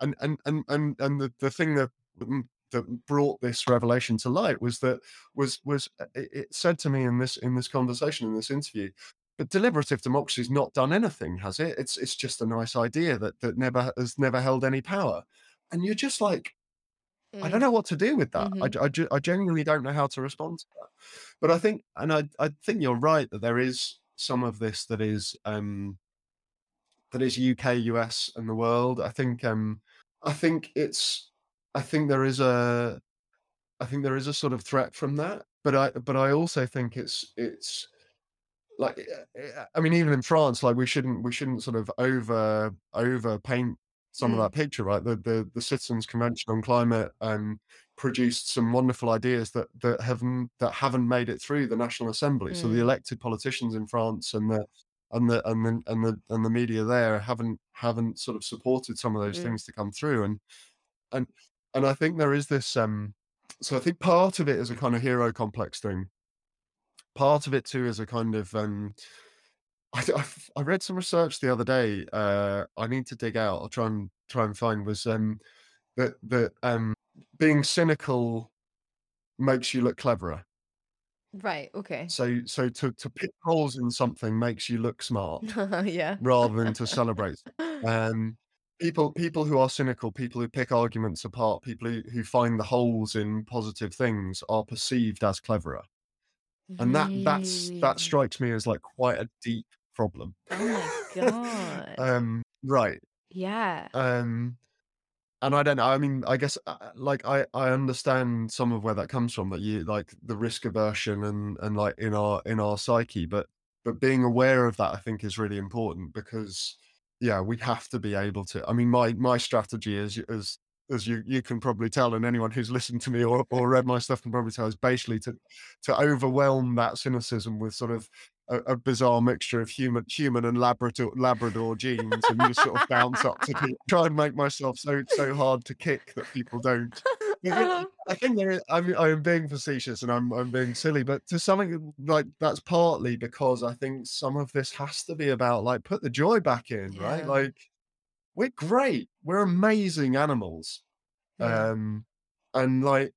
And and and and and the, the thing that mm, that brought this revelation to light was that was was uh, it, it said to me in this in this conversation in this interview but deliberative democracy's not done anything has it it's it's just a nice idea that that never has never held any power and you're just like I don't mm, know what to do with that. I, mhm, ge- I, ge- I genuinely don't know how to respond to that. But I think, and I, I think you're right that there is some of this that is, um, that is UK, US, and the world. I think, um, I think it's, I think there is a, I think there is a sort of threat from that. But I, but I also think it's, it's like, eh, eh, I mean, even in France, like we shouldn't, we shouldn't sort of over, over paint some of mm, that picture, right? The the the Citizens Convention on Climate um, produced some wonderful ideas that that haven't that haven't made it through the National Assembly. So the mm, elected politicians in France and the and the and the and the and the media there haven't haven't sort of supported some of those mm, things to come through. And and and I think there is this. Um, so I think part of it is a kind of hero complex thing. Part of it too is a kind of um, I, I I read some research the other day. Uh, I need to dig out. I'll try and try and find was um, that that um, being cynical makes you look cleverer. right okay So so to to pick holes in something makes you look smart yeah rather than to celebrate. Um, people people who are cynical, people who pick arguments apart, people who, who find the holes in positive things are perceived as cleverer, and that that's that strikes me as like quite a deep problem. oh my god um, right. yeah Um, And I don't know. I mean, I guess uh, uh, like I I understand some of where that comes from. That you like the risk aversion and and like in our in our psyche, but but being aware of that, I think, is really important because yeah, we have to be able to. I mean, my my strategy is as as you you can probably tell, and anyone who's listened to me or, or read my stuff can probably tell, is basically to to overwhelm that cynicism with sort of a, a bizarre mixture of human human and Labrador Labrador genes, and just sort of bounce up to keep, try and make myself so so hard to kick that people don't. I think uh-huh. I think there is. I mean, I'm being facetious and I'm I'm being silly, but to something like that's partly because I think some of this has to be about like put the joy back in, right? Like we're great, we're amazing animals, yeah um, and like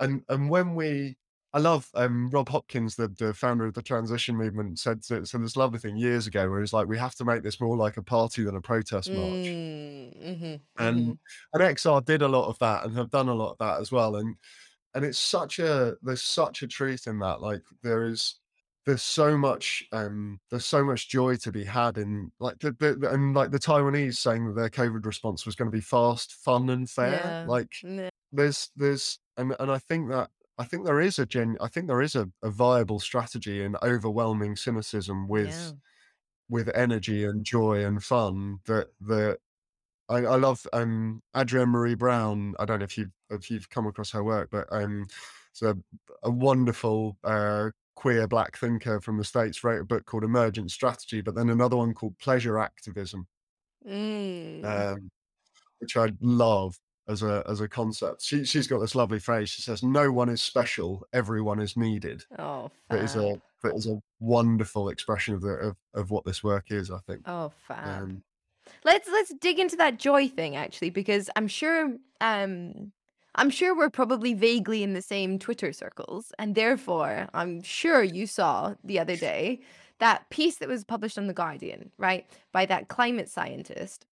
and and when we I love um Rob Hopkins, the, the founder of the transition movement, said said this lovely thing years ago where he's like, we have to make this more like a party than a protest march. mm, mhm And mhm and XR did a lot of that and have done a lot of that as well. And and it's such a there's such a truth in that. Like there is there's so much um there's so much joy to be had in like the, the and like the Taiwanese saying that their COVID response was going to be fast, fun, and fair. yeah Like yeah there's there's and and I think that I think there is a gen I think there is a, a viable strategy in overwhelming cynicism yeah with with energy and joy and fun that that I, I love um Adrienne Maree Brown. I don't know if you've if you've come across her work, but um it's a, a wonderful uh queer black thinker from the States wrote a book called Emergent Strategy, but then another one called Pleasure Activism. mm. Um which I love as a as a concept. She she's got this lovely phrase. She says, "No one is special. Everyone is needed." oh That is a that is a wonderful expression of the of, of what this work is. I think. oh fab Um, let's let's dig into that joy thing actually, because I'm sure um I'm sure we're probably vaguely in the same Twitter circles, and therefore I'm sure you saw the other day that piece that was published on the Guardian, right, by that climate scientist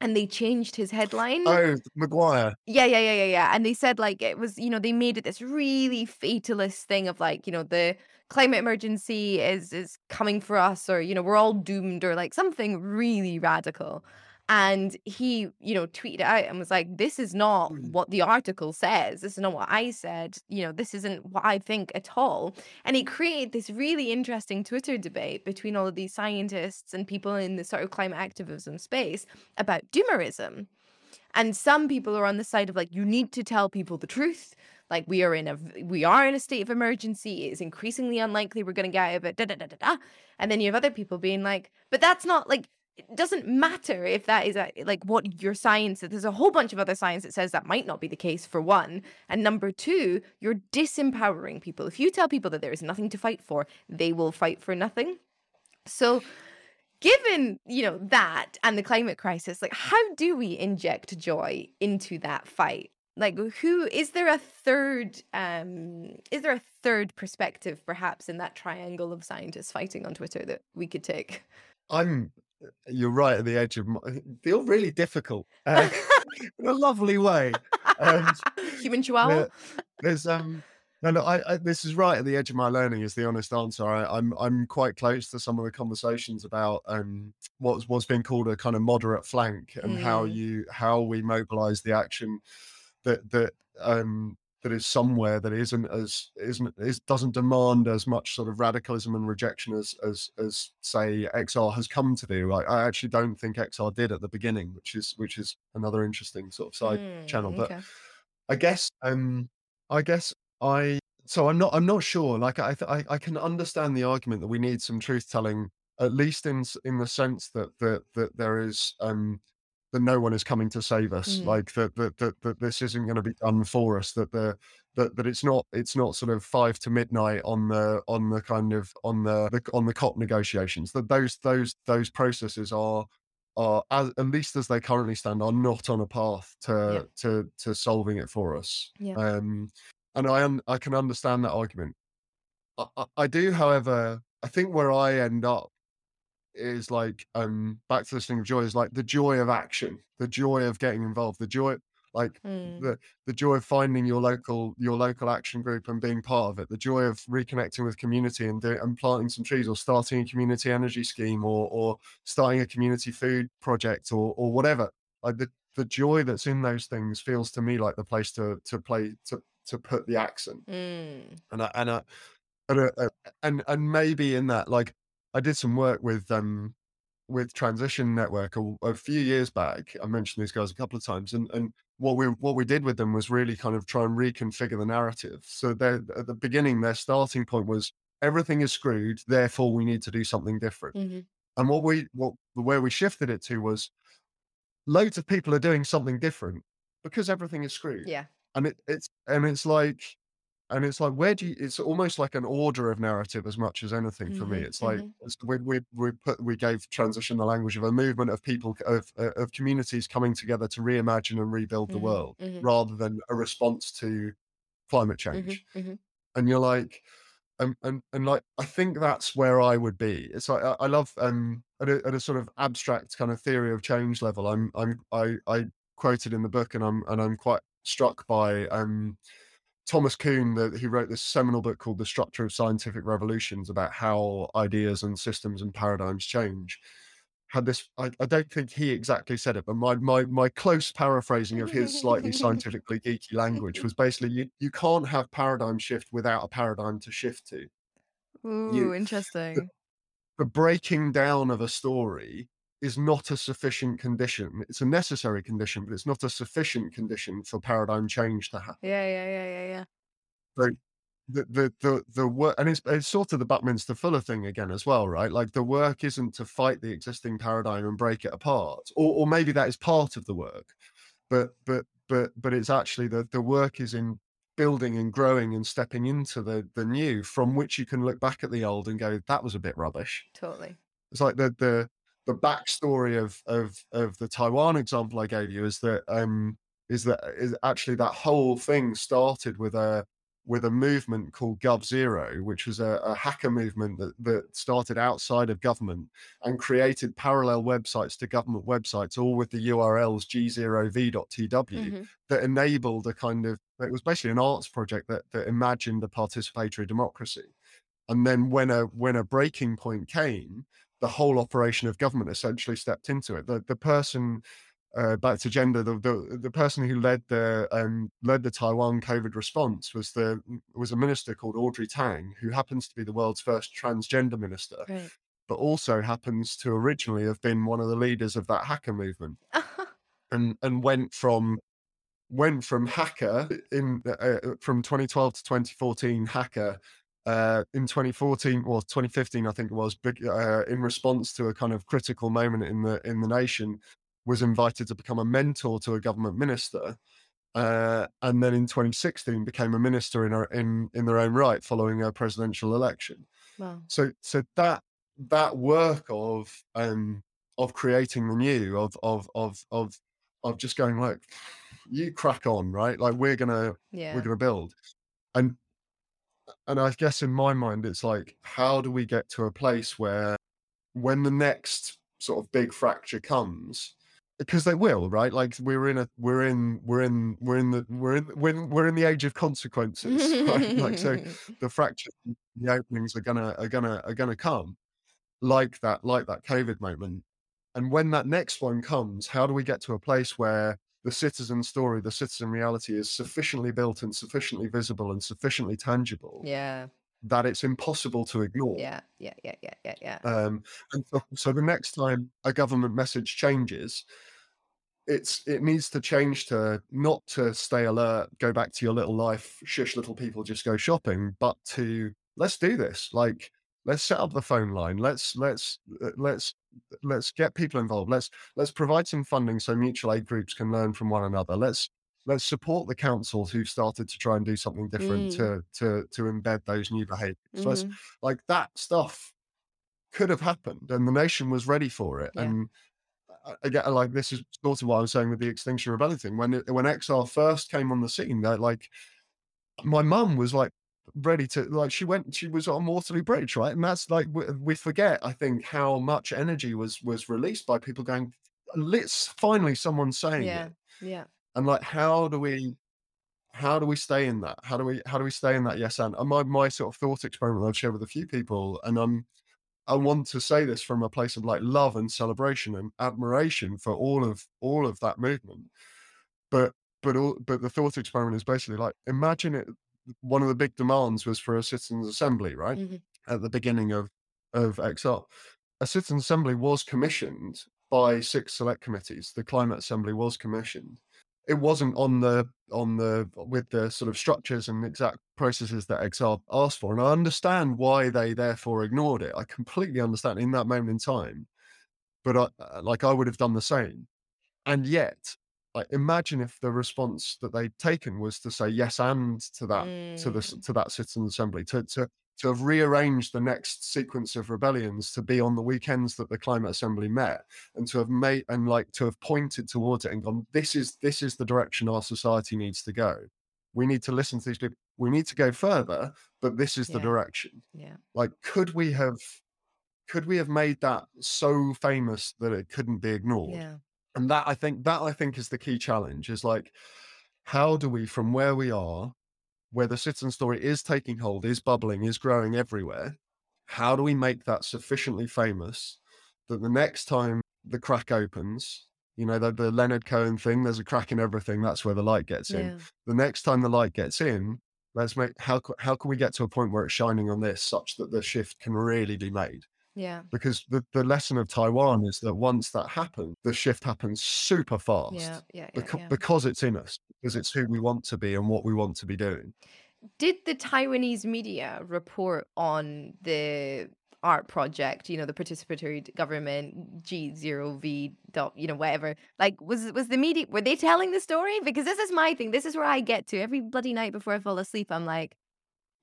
and they changed his headline. Oh, Maguire. Yeah, yeah, yeah, yeah, yeah. And they said like it was, you know, they made it this really fatalist thing of like, you know, the climate emergency is is coming for us, or you know, we're all doomed, or like something really radical. And he, you know, tweeted out and was like, This is not Mm. what the article says. This is not what I said. You know, this isn't what I think at all. And it created this really interesting Twitter debate between all of these scientists and people in the sort of climate activism space about doomerism. And some people are on the side of like, you need to tell people the truth. Like we are in a we are in a state of emergency. It is increasingly unlikely we're going to get out of it. Da, da, da, da, da. And then you have other people being like, but that's not like it doesn't matter if that is a, like what your science. There's a whole bunch of other science that says that might not be the case for one. And number two, you're disempowering people. If you tell people that there is nothing to fight for, they will fight for nothing. So given you know that and the climate crisis like how do we inject joy into that fight like who is there a third um is there a third perspective perhaps in that triangle of scientists fighting on twitter that we could take I'm. You're right at the edge of. My, feel really difficult uh, in a lovely way. And human chihuahua there- there's um. No, no. I, I this is right at the edge of my learning. Is the honest answer. I, I'm I'm quite close to some of the conversations about um what's what's been called a kind of moderate flank and how Mm. you how we mobilize the action that that um that is somewhere that isn't as isn't is doesn't demand as much sort of radicalism and rejection as as as say XR has come to do. I, I actually don't think XR did at the beginning, which is which is another interesting sort of side Mm, channel. But okay. I guess um I guess I so I'm not I'm not sure. Like I th- I, I can understand the argument that we need some truth telling, at least in in the sense that that that there is um that no one is coming to save us. Mhm. Like that that that, that this isn't going to be done for us. That the that that it's not it's not sort of five to midnight on the on the kind of on the, the on the COP negotiations. That those those those processes are are as, at least as they currently stand are not on a path to to to solving it for us. Yeah. Um, and I un- I can understand that argument. I, I, I do, however, I think where I end up is like um back to this thing of joy is like the joy of action, the joy of getting involved, the joy like Mm. the the joy of finding your local your local action group and being part of it, the joy of reconnecting with community and do, and planting some trees or starting a community energy scheme or or starting a community food project or or whatever. Like the the joy that's in those things feels to me like the place to to play to to put the accent Mm. and I, and I, and, uh, and and maybe in that like I did some work with um with Transition Network a, a few years back. I mentioned these guys a couple of times, and and what we what we did with them was really kind of try and reconfigure the narrative. So they at the beginning, their starting point was everything is screwed, therefore we need to do something different. Mhm. And what we what the way we shifted it to was loads of people are doing something different because everything is screwed yeah and it, it's and it's like and it's like where do you it's almost like an order of narrative as much as anything for me Mhm, it's like mhm. it's, we, we we put we gave transition the language of a movement of people of uh, of communities coming together to reimagine and rebuild the Mhm, world mhm. rather than a response to climate Mhm, change and you're like and, and and like I think that's where I would be. It's like I, I love um at a, at a sort of abstract kind of theory of change level. I'm I'm I I quoted in the book and I'm and I'm quite struck by um Thomas Kuhn that he wrote this seminal book called The Structure of Scientific Revolutions about how ideas and systems and paradigms change. Had this I, I don't think he exactly said it, but my my my close paraphrasing of his slightly scientifically geeky language was basically you you can't have paradigm shift without a paradigm to shift to Ooh, interesting. the breaking down of a story is not a sufficient condition. It's a necessary condition, but it's not a sufficient condition for paradigm change to happen. Yeah, yeah, yeah, yeah, yeah. So the the the the work, and it's it's sort of the Buckminster Fuller thing again as well, right? Like the work isn't to fight the existing paradigm and break it apart, or or maybe that is part of the work, but but but but it's actually the the work is in building and growing and stepping into the the new from which you can look back at the old and go that was a bit rubbish Totally. it's like the the the backstory of of of the Taiwan example I gave you is that um is that is actually that whole thing started with a with a movement called Gov Zero, which was a, a, hacker movement that, that started outside of government and created parallel websites to government websites, all with the URLs g0v.tw mm-hmm. that enabled a kind of it was basically an arts project that, that imagined a participatory democracy. And then when a when a breaking point came, the whole operation of government essentially stepped into it. The the person uh, back to gender, the, the, the person who led the um, led the Taiwan COVID response was the was a minister called Audrey Tang, who happens to be the world's first transgender minister, right. but also happens to originally have been one of the leaders of that hacker movement, and and went from went from hacker in uh, uh from 2012 to 2014 hacker uh, in 2014 or 2015, I think it was, big, uh, in response to a kind of critical moment in the in the nation, was invited to become a mentor to a government minister, uh, and then in 2016 became a minister in our, in in their own right following a presidential election. Wow. So so that that work of um of creating the new of of of of of just going like you crack on right like we're gonna yeah. we're gonna build and and i guess in my mind it's like how do we get to a place where when the next sort of big fracture comes because they will right? Like we're in a we're in we're in we're in the we're in we're we're in the age of consequences right? Like so the fractures the openings are gonna are gonna are gonna come like that like that covid moment. And when that next one comes how do we get to a place where the citizen story the citizen reality is sufficiently built and sufficiently visible and sufficiently tangible yeah that it's impossible to ignore. Yeah, yeah, yeah, yeah, yeah, yeah. Um, and so, so the next time a government message changes, it's it needs to change to not to stay alert, go back to your little life, shush little people, just go shopping, but to let's do this. Like let's set up the phone line. Let's let's uh, let's let's get people involved. Let's let's provide some funding so mutual aid groups can learn from one another. Let's let's support the councils who've started to try and do something different mm. to to to embed those new behaviors. Mm-hmm. It's like that stuff could have happened and the nation was ready for it. Yeah. And again, like this is sort of what I was saying with the Extinction Rebellion thing. When it, when XR first came on the scene, that like my mum was like ready to like she went she was on Waterloo Bridge, right? And that's like we, we forget, I think, how much energy was was released by people going, let's finally someone saying yeah. it. Yeah and like how do we how do we stay in that how do we how do we stay in that yes and, and my my sort of thought experiment i've shared with a few people and i'm i want to say this from a place of like love and celebration and admiration for all of all of that movement but but all, but the thought experiment is basically like imagine it one of the big demands was for a citizens assembly right mm-hmm. at the beginning of of xr a citizens assembly was commissioned by six select committees the climate assembly was commissioned it wasn't on the on the with the sort of structures and exact processes that XR asked for. And I understand why they therefore ignored it. I completely understand in that moment in time. But I, like I would have done the same. And yet, like imagine if the response that they'd taken was to say yes and to that mm. to the to that citizen assembly to to to have rearranged the next sequence of rebellions to be on the weekends that the climate assembly met and to have made and like to have pointed towards it and gone this is this is the direction our society needs to go. We need to listen to these people we need to go further but this is the direction. Yeah. Like could we have could we have made that so famous that it couldn't be ignored? Yeah and that i think that i think is the key challenge is like how do we from where we are where the citizen story is taking hold, is bubbling, is growing everywhere, how do we make that sufficiently famous that the next time the crack opens, you know, the, the Leonard Cohen thing, there's a crack in everything, that's where the light gets in. Yeah. The next time the light gets in, let's make how how can we get to a point where it's shining on this such that the shift can really be made? Yeah. Because the, the lesson of Taiwan is that once that happens, the shift happens super fast. Yeah, yeah, yeah, beca- yeah. Because it's in us, because it's who we want to be and what we want to be doing. Did the Taiwanese media report on the art project, you know, the participatory government G0V dot, you know, whatever. Like was was the media were they telling the story? Because this is my thing. This is where I get to. Every bloody night before I fall asleep, I'm like,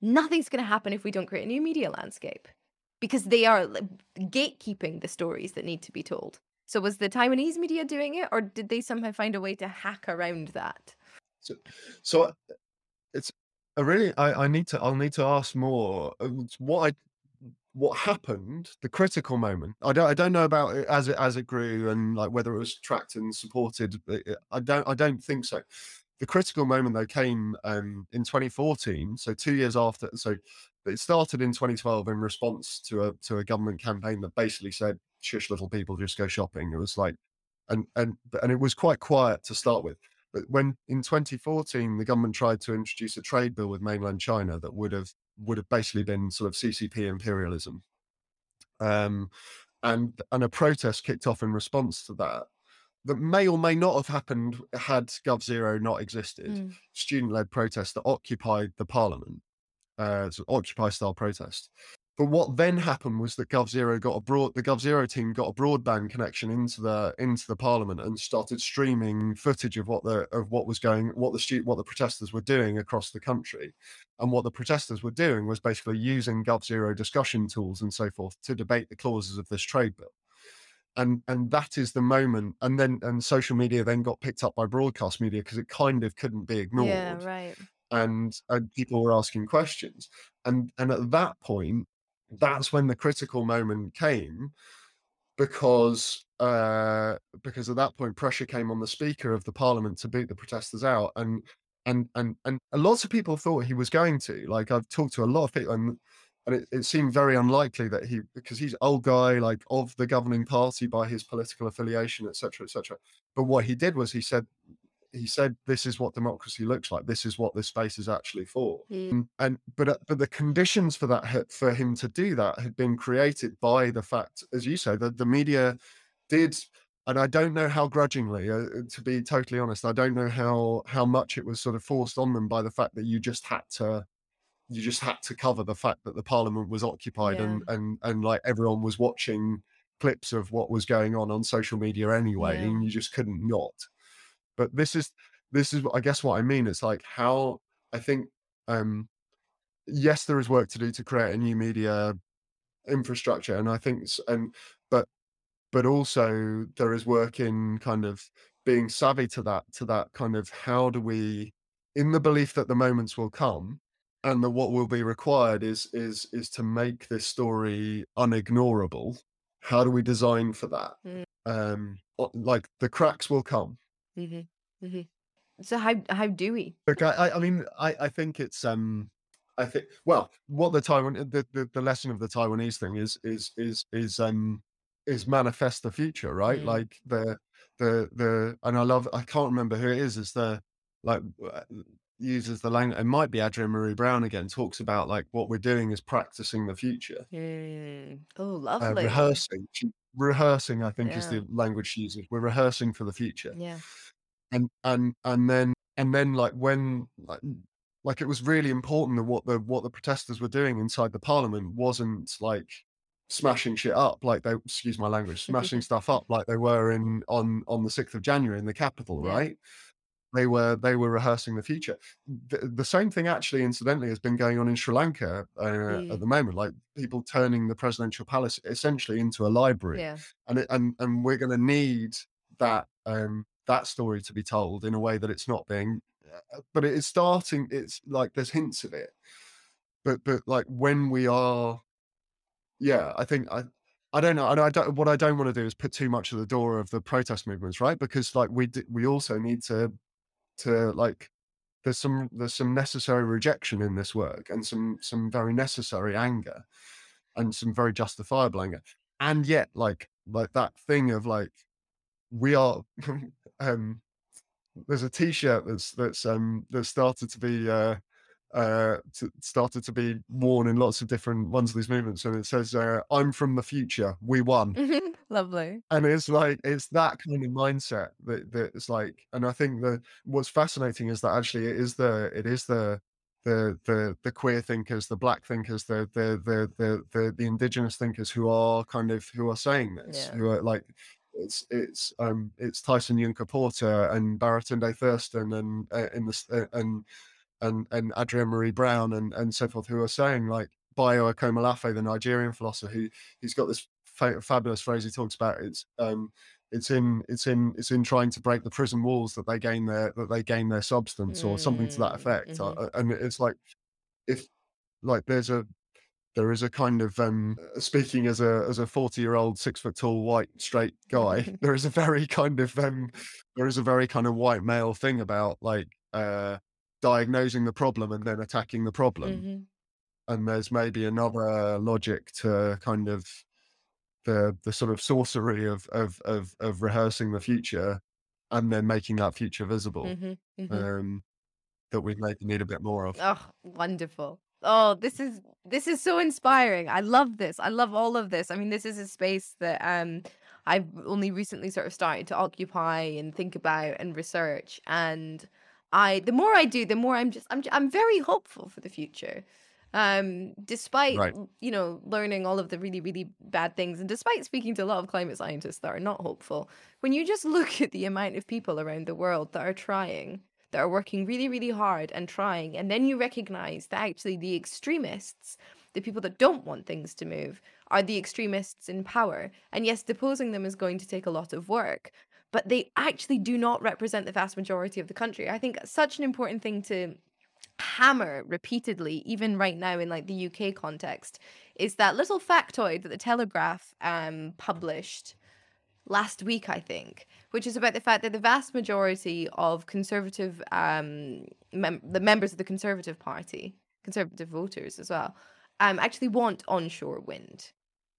nothing's gonna happen if we don't create a new media landscape because they are gatekeeping the stories that need to be told. So was the Taiwanese media doing it, or did they somehow find a way to hack around that? So, so it's a really I, I need to I'll need to ask more. uh, What I what happened, the critical moment. I don't I don't know about it as it as it grew and like whether it was tracked and supported. uh, I don't I don't think so. The critical moment though came um, in 2014, so two years after. So it started in 2012 in response to a to a government campaign that basically said, "Shush, little people, just go shopping." It was like, and and and it was quite quiet to start with. But when in 2014 the government tried to introduce a trade bill with mainland China that would have would have basically been sort of CCP imperialism, um, and and a protest kicked off in response to that that may or may not have happened had Gov Zero not existed. Mm. Student led protests that occupied the parliament, uh, so Occupy style protest. But what then happened was that Gov Zero got a broad the Gov Zero team got a broadband connection into the into the parliament and started streaming footage of what the of what was going what the stu- what the protesters were doing across the country. And what the protesters were doing was basically using Gov Zero discussion tools and so forth to debate the clauses of this trade bill and and that is the moment and then and social media then got picked up by broadcast media because it kind of couldn't be ignored Yeah, right. and and people were asking questions and and at that point that's when the critical moment came because uh because at that point pressure came on the speaker of the parliament to boot the protesters out and and and and lots of people thought he was going to like i've talked to a lot of people and and it, it seemed very unlikely that he because he's old guy like of the governing party by his political affiliation etc etc but what he did was he said he said this is what democracy looks like. This is what this space is actually for. Mm. and, and but uh, but the conditions for that for him to do that had been created by the fact as you say that the media did and i don't know how grudgingly uh, to be totally honest i don't know how how much it was sort of forced on them by the fact that you just had to you just had to cover the fact that the parliament was occupied and and and like everyone was watching clips of what was going on on social media anyway Yeah. and you just couldn't not but this is this is what i guess what i mean it's like how i think um yes there is work to do to create a new media infrastructure and i think and but but also there is work in kind of being savvy to that to that kind of how do we in the belief that the moments will come and that what will be required is is is to make this story unignorable how do we design for that Mm. um like the cracks will come hmm hmm So how how do we? Look, I, I- mean, I, I think it's um, I think well, what the Taiwan the, the, the lesson of the Taiwanese thing is is is is um is manifest the future, right? Mm. Like the the the and I love I can't remember who it is. Is the like w- uses the language. It might be Adrienne Maree Brown again. Talks about like what we're doing is practicing the future, Mm. Oh, uh, lovely. rehearsing. She- Rehearsing, I think, is the language she uses. We're rehearsing for the future Yeah. and and and then and then like when like, like it was really important that what the what the protesters were doing inside the parliament wasn't like smashing shit up like they excuse my language smashing stuff up like they were in on on the 6th of january in the capital Yeah. right they were they were rehearsing the future the, the same thing actually incidentally has been going on in sri lanka uh, Mm. at the moment like people turning the presidential palace essentially into a library Yeah. and it, and and we're going to need that um that story to be told in a way that it's not being uh, but it is starting it's like there's hints of it but but like when we are yeah i think i i don't know i don't what i don't want to do is put too much at the door of the protest movements right because like we d- we also need to to like there's some there's some necessary rejection in this work and some some very necessary anger and some very justifiable anger. And yet like like that thing of like we are um there's a t-shirt that's that's um that started to be uh uh to, started to be worn in lots of different ones of these movements and it says uh, i'm from the future we won lovely. and it's like it's that kind of mindset that that it's like and i think that what's fascinating is that actually it is the it is the the the the queer thinkers the black thinkers the the the the the, the indigenous thinkers who are kind of who are saying this Yeah. who are like it's it's um it's Tyson Yunkaporta and Baratunde Thurston and uh, in the uh, and and and Adrienne Maree Brown and and so forth who are saying like Bayo Akomolafe, the Nigerian philosopher, who he's got this fa- fabulous phrase he talks about. It's um, it's in it's in it's in trying to break the prison walls that they gain their that they gain their substance or something to that Mm, effect. mhm. Uh, and it's like if like there's a there is a kind of um speaking as a as a 40 year old six foot tall white straight guy there is a very kind of um there is a very kind of white male thing about like uh diagnosing the problem and then attacking the problem Mhm. and there's maybe another logic to kind of the the sort of sorcery of of of, of rehearsing the future and then making that future visible Mhm. Mhm. um that we maybe need a bit more of Oh, wonderful. Oh, this is this is so inspiring. I love this. I love all of this. I mean, this is a space that um I've only recently sort of started to occupy and think about and research and I the more I do, the more I'm just I'm I'm very hopeful for the future. Um despite Right. you know learning all of the really really bad things and despite speaking to a lot of climate scientists that are not hopeful, when you just look at the amount of people around the world that are trying that are working really, really hard and trying. And then you recognize that actually the extremists, the people that don't want things to move, are the extremists in power. And yes, deposing them is going to take a lot of work, but they actually do not represent the vast majority of the country. I think such an important thing to hammer repeatedly even right now in like the UK context is that little factoid that the Telegraph um published last week, I think, which is about the fact that the vast majority of conservative, um, mem- the members of the Conservative Party, conservative voters as well, um, actually want onshore wind.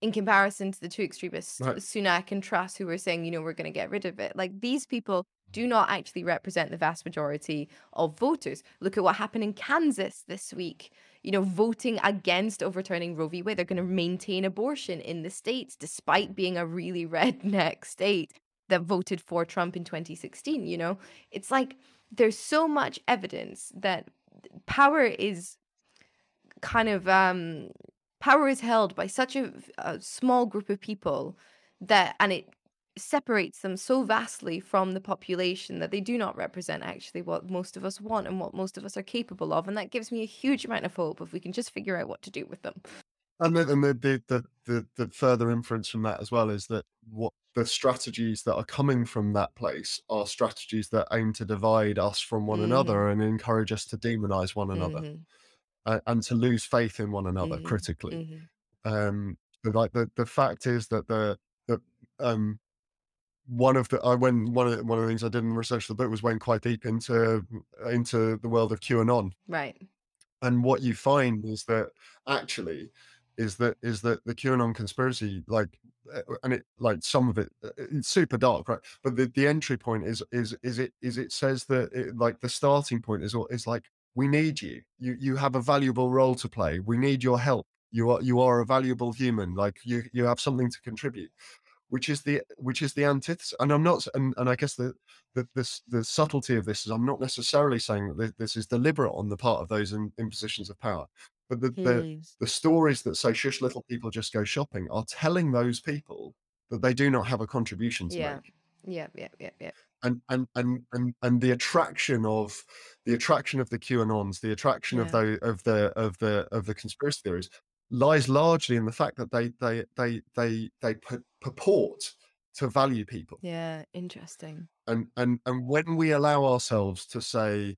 In comparison to the two extremists, Right. Sunak and Truss, who were saying, you know, we're going to get rid of it. Like these people do not actually represent the vast majority of voters. Look at what happened in Kansas this week you know, voting against overturning Roe v. Wade. They're going to maintain abortion in the states, despite being a really redneck state that voted for Trump in 2016. You know, it's like there's so much evidence that power is kind of um power is held by such a, a small group of people that and it separates them so vastly from the population that they do not represent actually what most of us want and what most of us are capable of and that gives me a huge amount of hope if we can just figure out what to do with them. And the, and the, the, the, the, the further inference from that as well is that what the strategies that are coming from that place are strategies that aim to divide us from one Mhm. another and encourage us to demonize one another. Mhm, uh, and to lose faith in one another Mhm, critically. mhm. Um, but like the, the fact is that the, the um, one of the I went one of the, one of the things I did in the research for the book was went quite deep into into the world of QAnon right and what you find is that actually is that is that the QAnon conspiracy like uh, and it like some of it uh, it's super dark right but the, the entry point is is is it is it says that it, like the starting point is is like we need you. You you have a valuable role to play. We need your help. You are you are a valuable human. Like you you have something to contribute which is the which is the antithesis. And i'm not and, and i guess the the, this, the subtlety of this is I'm not necessarily saying that this is deliberate on the part of those in, in positions of power, but the, the, the stories that say shush little people just go shopping are telling those people that they do not have a contribution to yeah. make. yeah yeah yeah yeah And, and and and and the attraction of the attraction of the QAnons, the attraction of the of the of the of the conspiracy theories lies largely in the fact that they they they they they purport to value people. Yeah interesting. And and and when we allow ourselves to say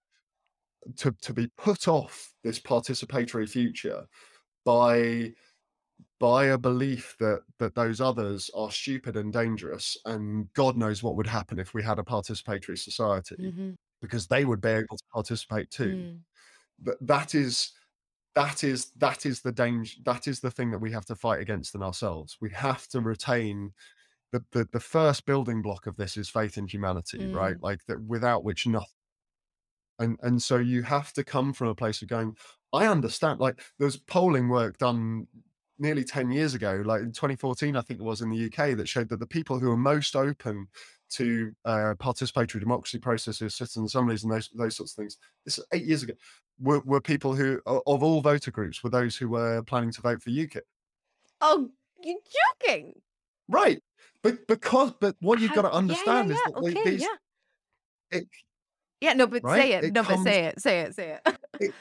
to to be put off this participatory future by by a belief that that those others are stupid and dangerous and god knows what would happen if we had a participatory society hmm because they would be able to participate too. Mm, that that is that is that is the danger that is the thing that we have to fight against in ourselves. We have to retain the, the the first building block of this is faith in humanity right? Mm. like that without which nothing and and so you have to come from a place of going i understand like there's polling work done nearly 10 years ago like in 2014 i think it was in the uk that showed that the people who are most open to uh, participatory democracy processes citizen assemblies and those those sorts of things this is eight years ago were, were people who of all voter groups were those who were planning to vote for ukip oh you're joking. Right. But because but what you've How- got to yeah, understand yeah, is yeah, that okay, these yeah. it, yeah no but Right? say it. It no but say it. Say it say it. It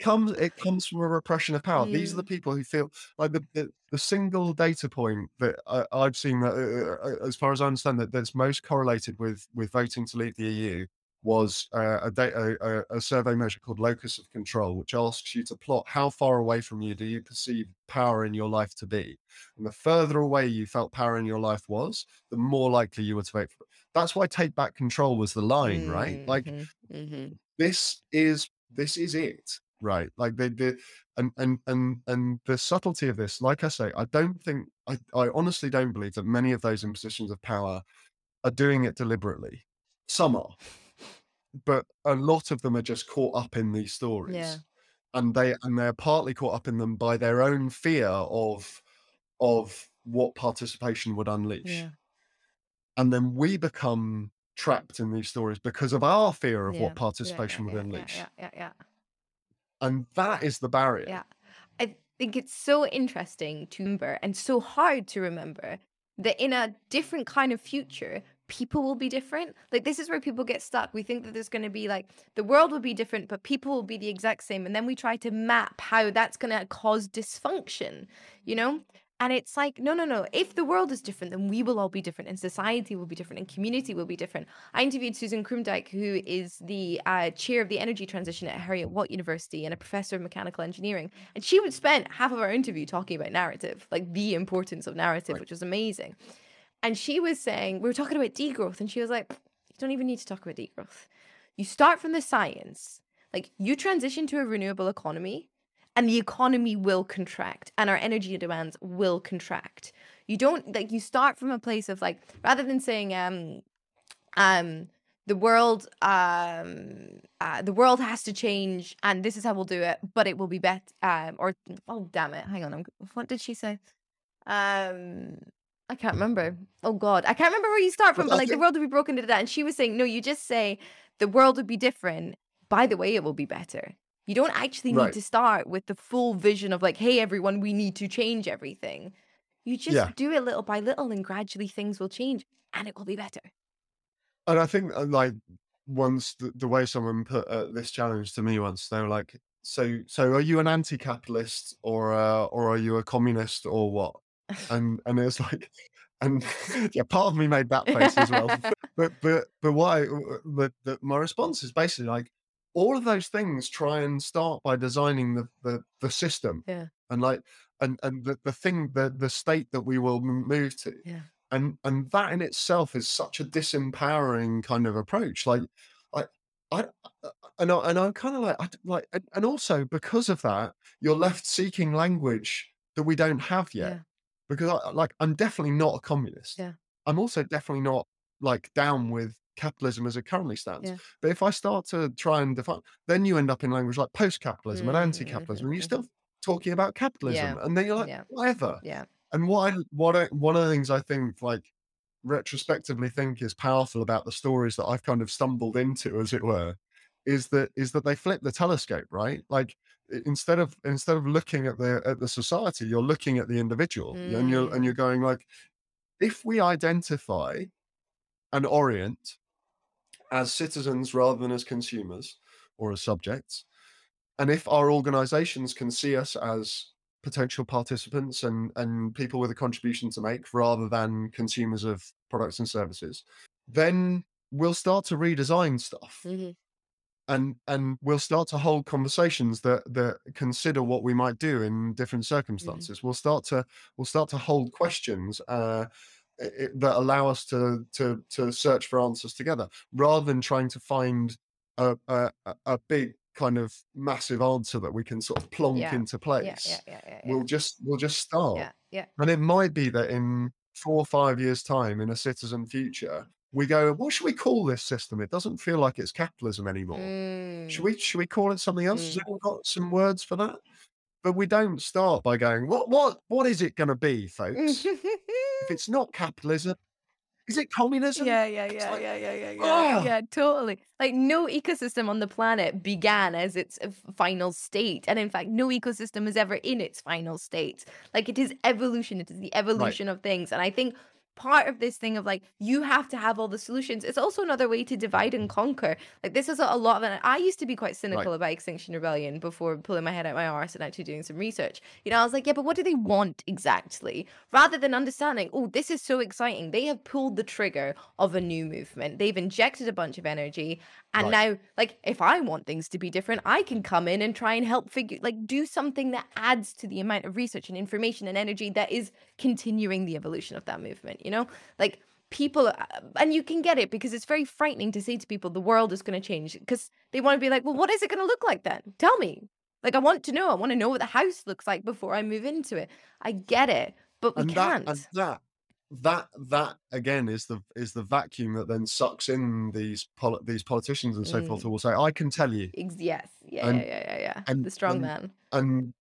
comes it comes from a repression of power. These are the Mm. people who feel like the the, the single data point that I, I've seen that, uh, uh, as far as I understand, that that's most correlated with with voting to leave the EU was uh, a, da- a, a- survey measure called locus of control, which asks you to plot how far away from you do you perceive power in your life to be, and the further away you felt power in your life was, the more likely you were to vote for it. That's why take back control was the line, right? Like Mhm, mhm. this is this is it. Right. Like they did and and and and the subtlety of this like i say i don't think i i honestly don't believe that many of those in positions of power are doing it deliberately. Some are. But a lot of them are just caught up in these stories. Yeah. and they and they're partly caught up in them by their own fear of of what participation would unleash. Yeah. and then we become trapped in these stories because of our fear of Yeah. what participation yeah, would yeah, yeah, unleash Yeah, yeah, yeah. and that is the barrier Yeah. I think it's so interesting to remember and so hard to remember that in a different kind of future, people will be different. Like, this is where people get stuck. We think that there's going to be like the world will be different, but people will be the exact same. And then we try to map how that's going to cause dysfunction, you know? And it's like, no, no, no. If the world is different, then we will all be different, and society will be different, and community will be different. I interviewed Susan Krumdieck, who is the uh, chair of the energy transition at Heriot-Watt University and a professor of mechanical engineering. And she would spend half of our interview talking about narrative, like the importance of narrative, Right. which was amazing. And she was saying, we were talking about degrowth, and she was like, you don't even need to talk about degrowth. You start from the science, like you transition to a renewable economy, and the economy will contract, and our energy demands will contract. You don't like you start from a place of like rather than saying um um the world um uh, the world has to change and this is how we'll do it but it will be better um or oh damn it hang on I'm, what did she say um I can't remember. Oh God, I can't remember where you start from. But like the world would be broken into that, and she was saying, no, you just say the world would be different. By the way, it will be better. You don't actually need to start with the full vision of like, hey, everyone, we need to change everything. You just Yeah. do it little by little, and gradually things will change, and it will be better. And I think uh, like once the, the way someone put uh, this challenge to me once, they were like, "So, so are you an anti-capitalist or uh, or are you a communist or what?" And and it was like, and yeah, part of me made that face as well. But but but why? But, but my response is basically like all of those things try and start by designing the the, the system Yeah. and like and and the, the thing the the state that we will move to Yeah. and and that in itself is such a disempowering kind of approach like i uh, uh, i I- and I, and i'm kind of like I, like and, and also because of that you're left seeking language that we don't have yet Yeah. because I, like i'm definitely not a communist Yeah. i'm also definitely not like down with capitalism as it currently stands Yeah. but if i start to try and define then you end up in language like post-capitalism and Mhm, anti-capitalism and mhm, you're still talking about capitalism and then you're like Yeah. whatever Yeah. and what I what I, one of the things I think like retrospectively think is powerful about the stories that I've kind of stumbled into, as it were, is that is that they flip the telescope, right? Like instead of instead of looking at the at the society, you're looking at the individual, and you're and you're going like, if we identify and orient as citizens rather than as consumers or as subjects, and if our organizations can see us as potential participants and and people with a contribution to make rather than consumers of products and services then we'll start to redesign stuff. Mhm. and and we'll start to hold conversations that that consider what we might do in different circumstances. We'll start to we'll start to hold questions uh i- i- that allow us to to to search for answers together rather than trying to find a a, a- big kind of massive answer that we can sort of plonk Yeah, into place Yeah. Yeah. Yeah. we'll just we'll just start Yeah. Yeah. and it might be that in four or five years time in a citizen future we go what should we call this system it doesn't feel like it's capitalism anymore should Mm. we should we call it something else has Mm. anyone got some words for that but we don't start by going what what what is it going to be folks if it's not capitalism is it communism Yeah, yeah, yeah, like, yeah, yeah, yeah, yeah, ah! yeah, totally. Like no ecosystem on the planet began as its uh, final state, and in fact, no ecosystem is ever in its final state. Like it is evolution; it is the evolution of things, and I think part of this thing of like you have to have all the solutions. It's also another way to divide and conquer. Like this is a, lot of it. I used to be quite cynical Right. about Extinction Rebellion before pulling my head out my arse and actually doing some research. You know, I was like, yeah, but what do they want exactly? Rather than understanding, oh, this is so exciting. They have pulled the trigger of a new movement. They've injected a bunch of energy. And Right. now, like, if I want things to be different, I can come in and try and help figure, like, do something that adds to the amount of research and information and energy that is continuing the evolution of that movement, you know? Like, people, uh, and you can get it because it's very frightening to say to people the world is going to change because they want to be like, well, what is it going to look like then? Tell me. Like, I want to know. I want to know what the house looks like before I move into it. I get it, but we and can't. that and that that that again is the is the vacuum that then sucks in these poli- these politicians and so forth Mm. who will say i can tell you yes. Yeah, And- yeah, yeah, yeah, yeah. and- the strong and- man. and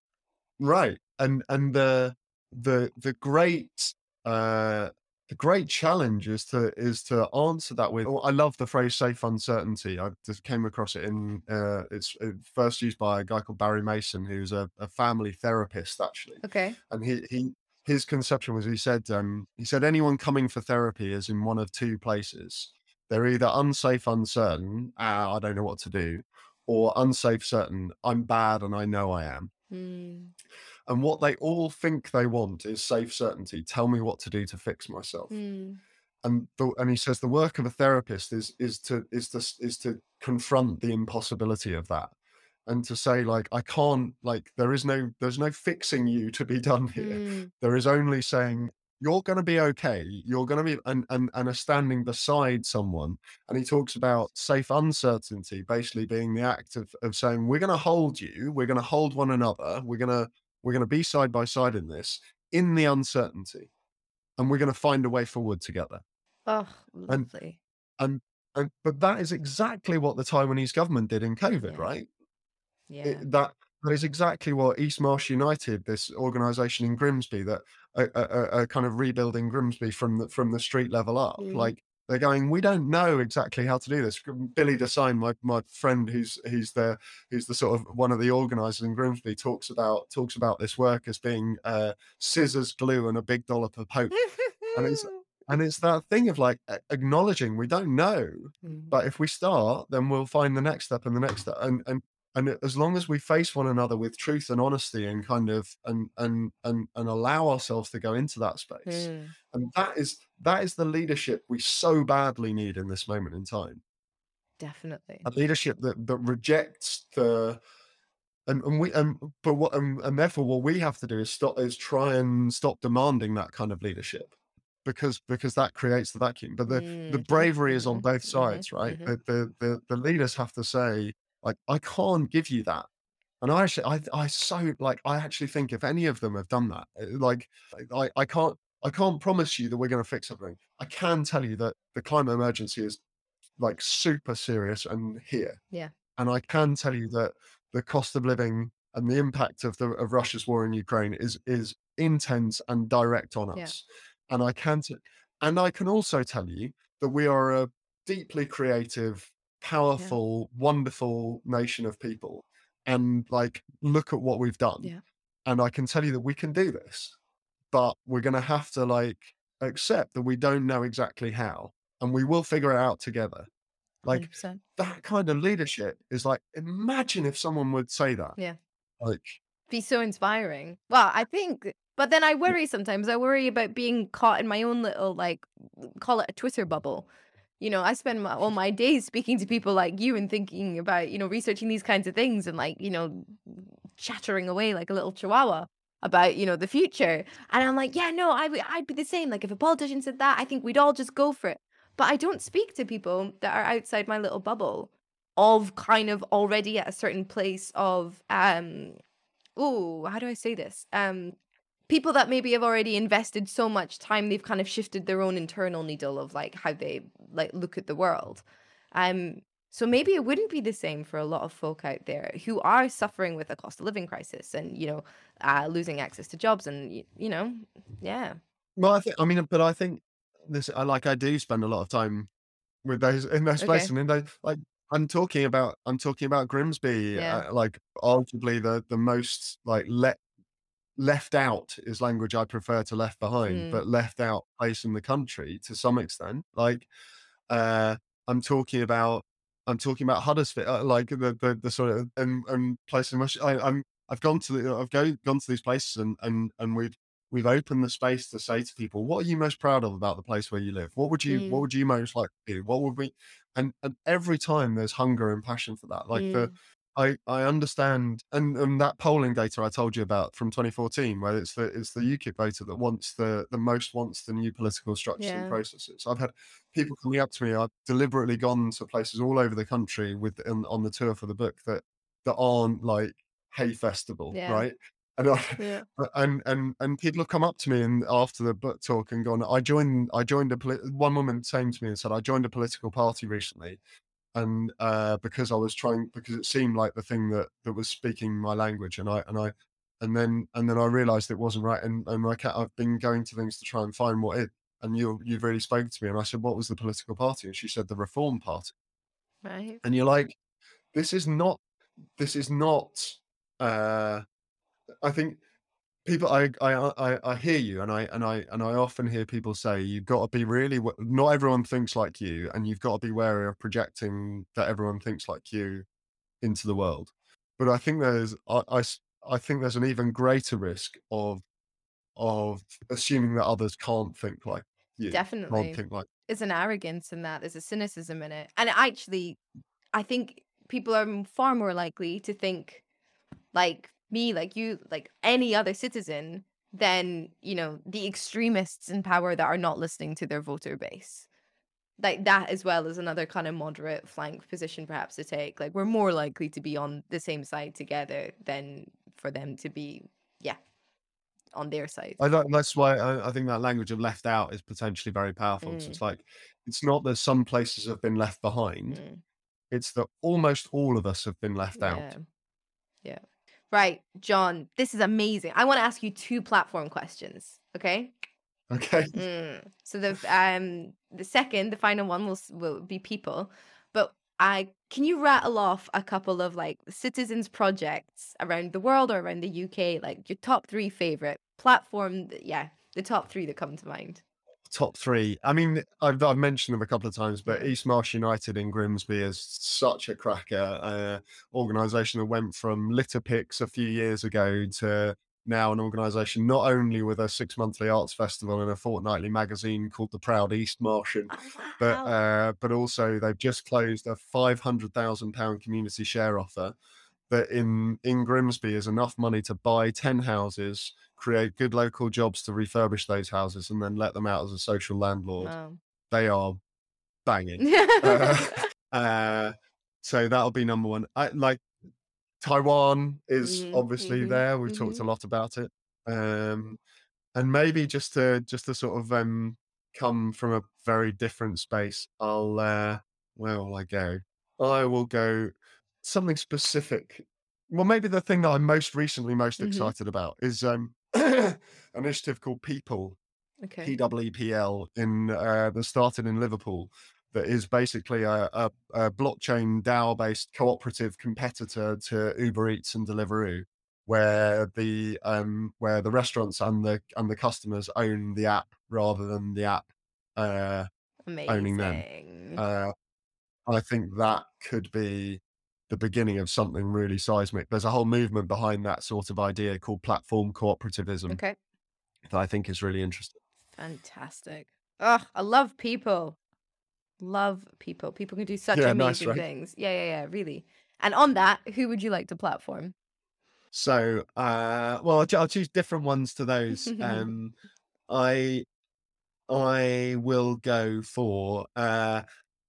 right and and the the the great uh the great challenge is to is to answer that with oh, i love the phrase safe uncertainty i just came across it in uh it's uh, first used by a guy called barry mason who's a, a family therapist actually Okay. and he he his conception was he said um he said anyone coming for therapy is in one of two places they're either unsafe uncertain ah, i don't know what to do or unsafe certain i'm bad and i know i am Mm. And what they all think they want is safe certainty. Tell me what to do to fix myself. Mm. and the, and he says the work of a therapist is is to is to is to confront the impossibility of that and to say like i can't like there is no there's no fixing you to be done here. Mm. there is only saying you're going to be okay. You're going to be and, and and are standing beside someone and he talks about safe uncertainty basically being the act of, of saying we're going to hold you. We're going to hold one another. We're going to we're going to be side by side in this in the uncertainty and we're going to find a way forward together Oh, lovely. and and but that is exactly what the taiwanese government did in covid Yeah. right Yeah. it- that that is exactly what East Marsh United, this organisation in Grimsby, that are, are, are kind of rebuilding Grimsby from the from the street level up. Mm. Like they're going, we don't know exactly how to do this. Billy Design, my my friend, who's who's the who's the sort of one of the organisers in Grimsby, talks about talks about this work as being uh, scissors, glue, and a big dollop of hope. and it's- And it's that thing of like acknowledging we don't know, Mm. but if we start then we'll find the next step and the next step and and and as long as we face one another with truth and honesty and kind of and and and and allow ourselves to go into that space Mm. and that is that is the leadership we so badly need in this moment in time Definitely. a leadership that that rejects the and, and we and but what and, and therefore what we have to do is stop is try and stop demanding that kind of leadership because because that creates the vacuum but the the Mm, bravery is on both mhm, sides right mhm. the, the the the leaders have to say like i can't give you that and i actually i i so like i actually think if any of them have done that uh, like i i can't i can't promise you that we're going to fix something i can tell you that the climate emergency is like super serious and here Yeah. and i can tell you that the cost of living and the impact of the of russia's war in ukraine is is intense and direct on us. Yeah. and i can t- and i can also tell you that we are a deeply creative powerful wonderful nation of people and like look at what we've done Yeah. and i can tell you that we can do this but we're going to have to like accept that we don't know exactly how and we will figure it out together like 100%. that kind of leadership is like imagine if someone would say that Yeah. like be so inspiring. Well, I think, but then I worry sometimes. I worry about being caught in my own little, like, call it a Twitter bubble. You know, I spend my, all my days speaking to people like you and thinking about, you know, researching these kinds of things and like, you know, chattering away like a little chihuahua about, you know, the future. And I'm like, yeah, no, I I'd be the same. Like, if a politician said that, I think we'd all just go for it. But I don't speak to people that are outside my little bubble of kind of already at a certain place of, um, oh, how do I say this? Um, people that maybe have already invested so much time, they've kind of shifted their own internal needle of like how they like look at the world. Um, so maybe it wouldn't be the same for a lot of folk out there who are suffering with a cost of living crisis and you know uh, losing access to jobs and y- you know yeah well i think i mean but i think this i like i do spend a lot of time with those in those Okay. places and in those like i'm talking about i'm talking about grimsby Yeah. uh, like arguably the the most like let left out is language I prefer to left behind, Mm. but left out place in the country to some extent. Like, uh, I'm talking about, I'm talking about Huddersfield, uh, like the, the the sort of and and places. in which I, I'm I've gone to the, I've go, gone to these places and and and we've we've opened the space to say to people, what are you most proud of about the place where you live? What would you Mm. what would you most like to do? What would we? And and every time there's hunger and passion for that. Like the Mm. I I understand, and and that polling data I told you about from 2014, where it's the it's the UKIP voter that wants the the most wants the new political structures and processes. I've had people coming up to me. I've deliberately gone to places all over the country with on, on the tour for the book that that aren't like Hay Festival, Yeah. right? And I, Yeah. and and and people have come up to me and after the book talk and gone, I joined I joined a poli- one woman came to me and said I joined a political party recently and uh, because I was trying because it seemed like the thing that that was speaking my language, and I and I and then and then I realised it wasn't right, and and I ca- I've been going to things to try and find what it. And you you've really spoken to me, and I said, "What was the political party?" And she said, "The Reform Party." Right. And you're like, "This is not. This is not." Uh, I think people I, I uh, i i hear you and i and i and i often hear people say you've got to be really not everyone thinks like you and you've got to be wary of projecting that everyone thinks like you into the world but i think there's i i, I think there's an even greater risk of of assuming that others can't think like you Definitely. can't think like There's an arrogance in that. There's a cynicism in it. And actually, I think people are far more likely to think like me, like you, like any other citizen than, you know, the extremists in power that are not listening to their voter base. Like that as well as another kind of moderate flank position perhaps to take. Like we're more likely to be on the same side together than for them to be, yeah, on their side. I don't, that's why I, I think that language of left out is potentially very powerful. Mm. it's like it's not that some places have been left behind; Mm. it's that almost all of us have been left out. Yeah. Right, John, this is amazing. I want to ask you two platform questions. Okay. Okay. Mm. So the um the second, the final one will will be people, but I can you rattle off a couple of like citizens projects around the world or around the UK, like your top three favorite platform? Yeah, the top three that come to mind. Top three. I mean, I've, I've mentioned them a couple of times, but East Marsh United in Grimsby is such a cracker. Uh, organisation that went from litter picks a few years ago to now an organisation not only with a six monthly arts festival and a fortnightly magazine called the Proud East Martian, but uh, but also they've just closed a five hundred thousand pound community share offer that in in Grimsby is enough money to buy ten houses, create good local jobs to refurbish those houses, and then let them out as a social landlord. Wow. They are banging. uh, uh, so that'll be number one. I like Taiwan is Mhm, obviously mhm, there. We've talked a mhm. lot about it. Um, and maybe just to just to sort of um come from a very different space, I'll uh where will I go? I will go something specific. Well, maybe the thing that I'm most recently most Mhm. excited about is um an initiative called People, okay. PWPL, in uh that started in Liverpool. That is basically a, a, a blockchain DAO-based cooperative competitor to Uber Eats and Deliveroo, where the um where the restaurants and the and the customers own the app rather than the app uh owning them. Uh I think that could be the beginning of something really seismic. There's a whole movement behind that sort of idea called platform cooperativism okay. that I think is really interesting. Fantastic. Oh, I love people. Love people. People can do such Yeah, nice, amazing right? things. Yeah, yeah, yeah, really. And on that, who would you like to platform? So, uh, well, I'll, I'll choose different ones to those. Um, I, I will go for, uh,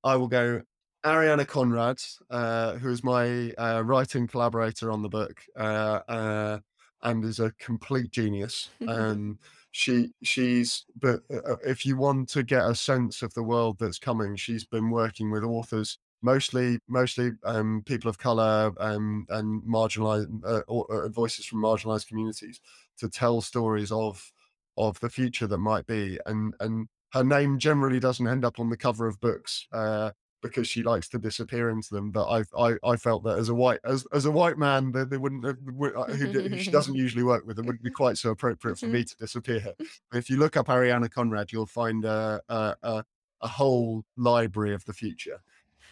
I will go Ariane Conrad, uh, who is my uh, writing collaborator on the book, uh, uh, and is a complete genius. Um, she, she's, but uh, if you want to get a sense of the world that's coming, she's been working with authors mostly mostly um, people of color um, and marginalized uh, or, uh, voices from marginalized communities to tell stories of of the future that might be and and her name generally doesn't end up on the cover of books uh, because she likes to disappear into them. But I I, I felt that as a white as as a white man, that they wouldn't uh, who, who she doesn't usually work with, it wouldn't be quite so appropriate for me to disappear. If you look up Ariane Conrad, you'll find a a, a, a whole library of the future.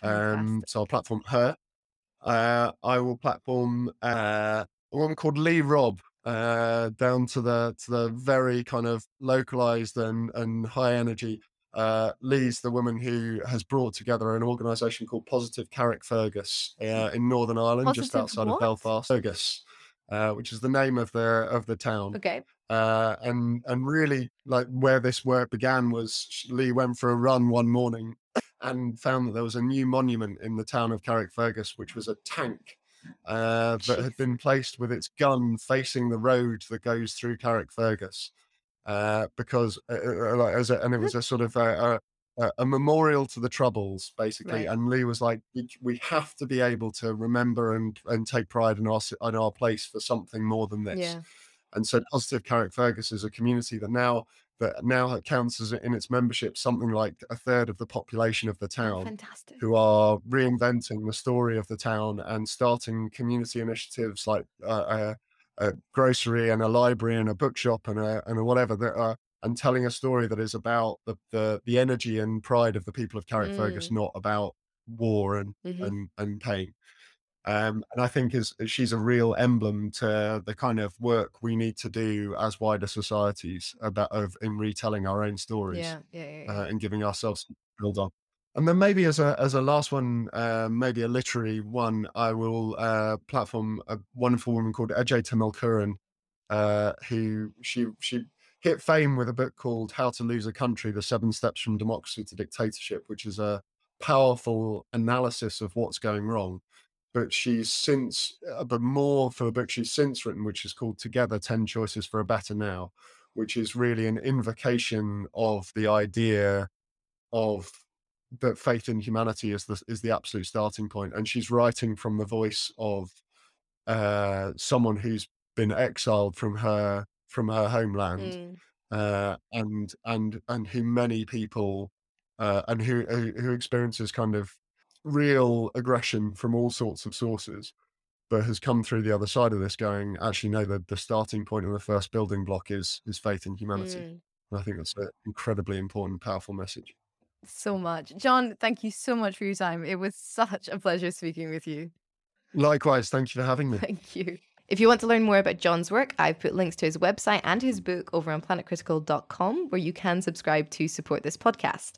Um, so I'll platform her. Uh, I will platform uh, a woman called Lee Robb, uh, down to the to the very kind of localized and and high energy. Uh, Lee's the woman who has brought together an organisation called Positive Carrickfergus uh, in Northern Ireland, Positive just outside what? of Belfast. Fergus, uh, which is the name of the of the town. Okay. Uh, and and really like where this work began was Lee went for a run one morning and found that there was a new monument in the town of Carrickfergus, which was a tank uh, that had been placed with its gun facing the road that goes through Carrickfergus, uh, because uh, uh, like as a, and it was a sort of a, a, a memorial to the Troubles, basically. Right. And Lee was like, "We- "We have to be able to remember and and take pride in our in our place for something more than this." Yeah. And so, Positive Carrickfergus is a community that now that now counts as in its membership something like a third of the population of the town Fantastic. who are reinventing the story of the town and starting community initiatives like uh, a, a grocery and a library and a bookshop and a and a whatever that are and telling a story that is about the the, the energy and pride of the people of Carrickfergus, Mm. not about war and Mhm. and and pain. Um, and I think is she's a real emblem to the kind of work we need to do as wider societies about of in retelling our own stories Yeah. Yeah. Yeah. yeah. uh, and giving ourselves build on. And then maybe as a as a last one, uh, maybe a literary one, I will uh, platform a wonderful woman called Ece Temelkuran, uh, who she she hit fame with a book called How to Lose a Country: The Seven Steps from Democracy to Dictatorship, which is a powerful analysis of what's going wrong. But she's since, uh, but more for a book she's since written, which is called Together: Ten Choices for a Better Now, which is really an invocation of the idea of that faith in humanity is the is the absolute starting point and she's writing from the voice of uh someone who's been exiled from her from her homeland Mm. uh and and and who many people uh and who who, experiences kind of real aggression from all sorts of sources but has come through the other side of this going actually no the, the starting point and the first building block is is faith in humanity Mm. and i think that's an incredibly important powerful message So much. John, thank you so much for your time. It was such a pleasure speaking with you. likewise thank you for having me Thank you. If you want to learn more about John's work, I've put links to his website and his book over on planetcritical.com, where you can subscribe to support this podcast.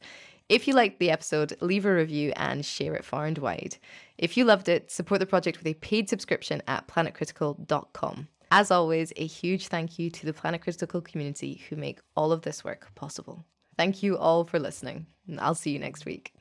If you liked the episode, leave a review and share it far and wide. If you loved it, support the project with a paid subscription at planetcritical.com. As always, a huge thank you to the Planet Critical community who make all of this work possible. Thank you all for listening, and I'll see you next week.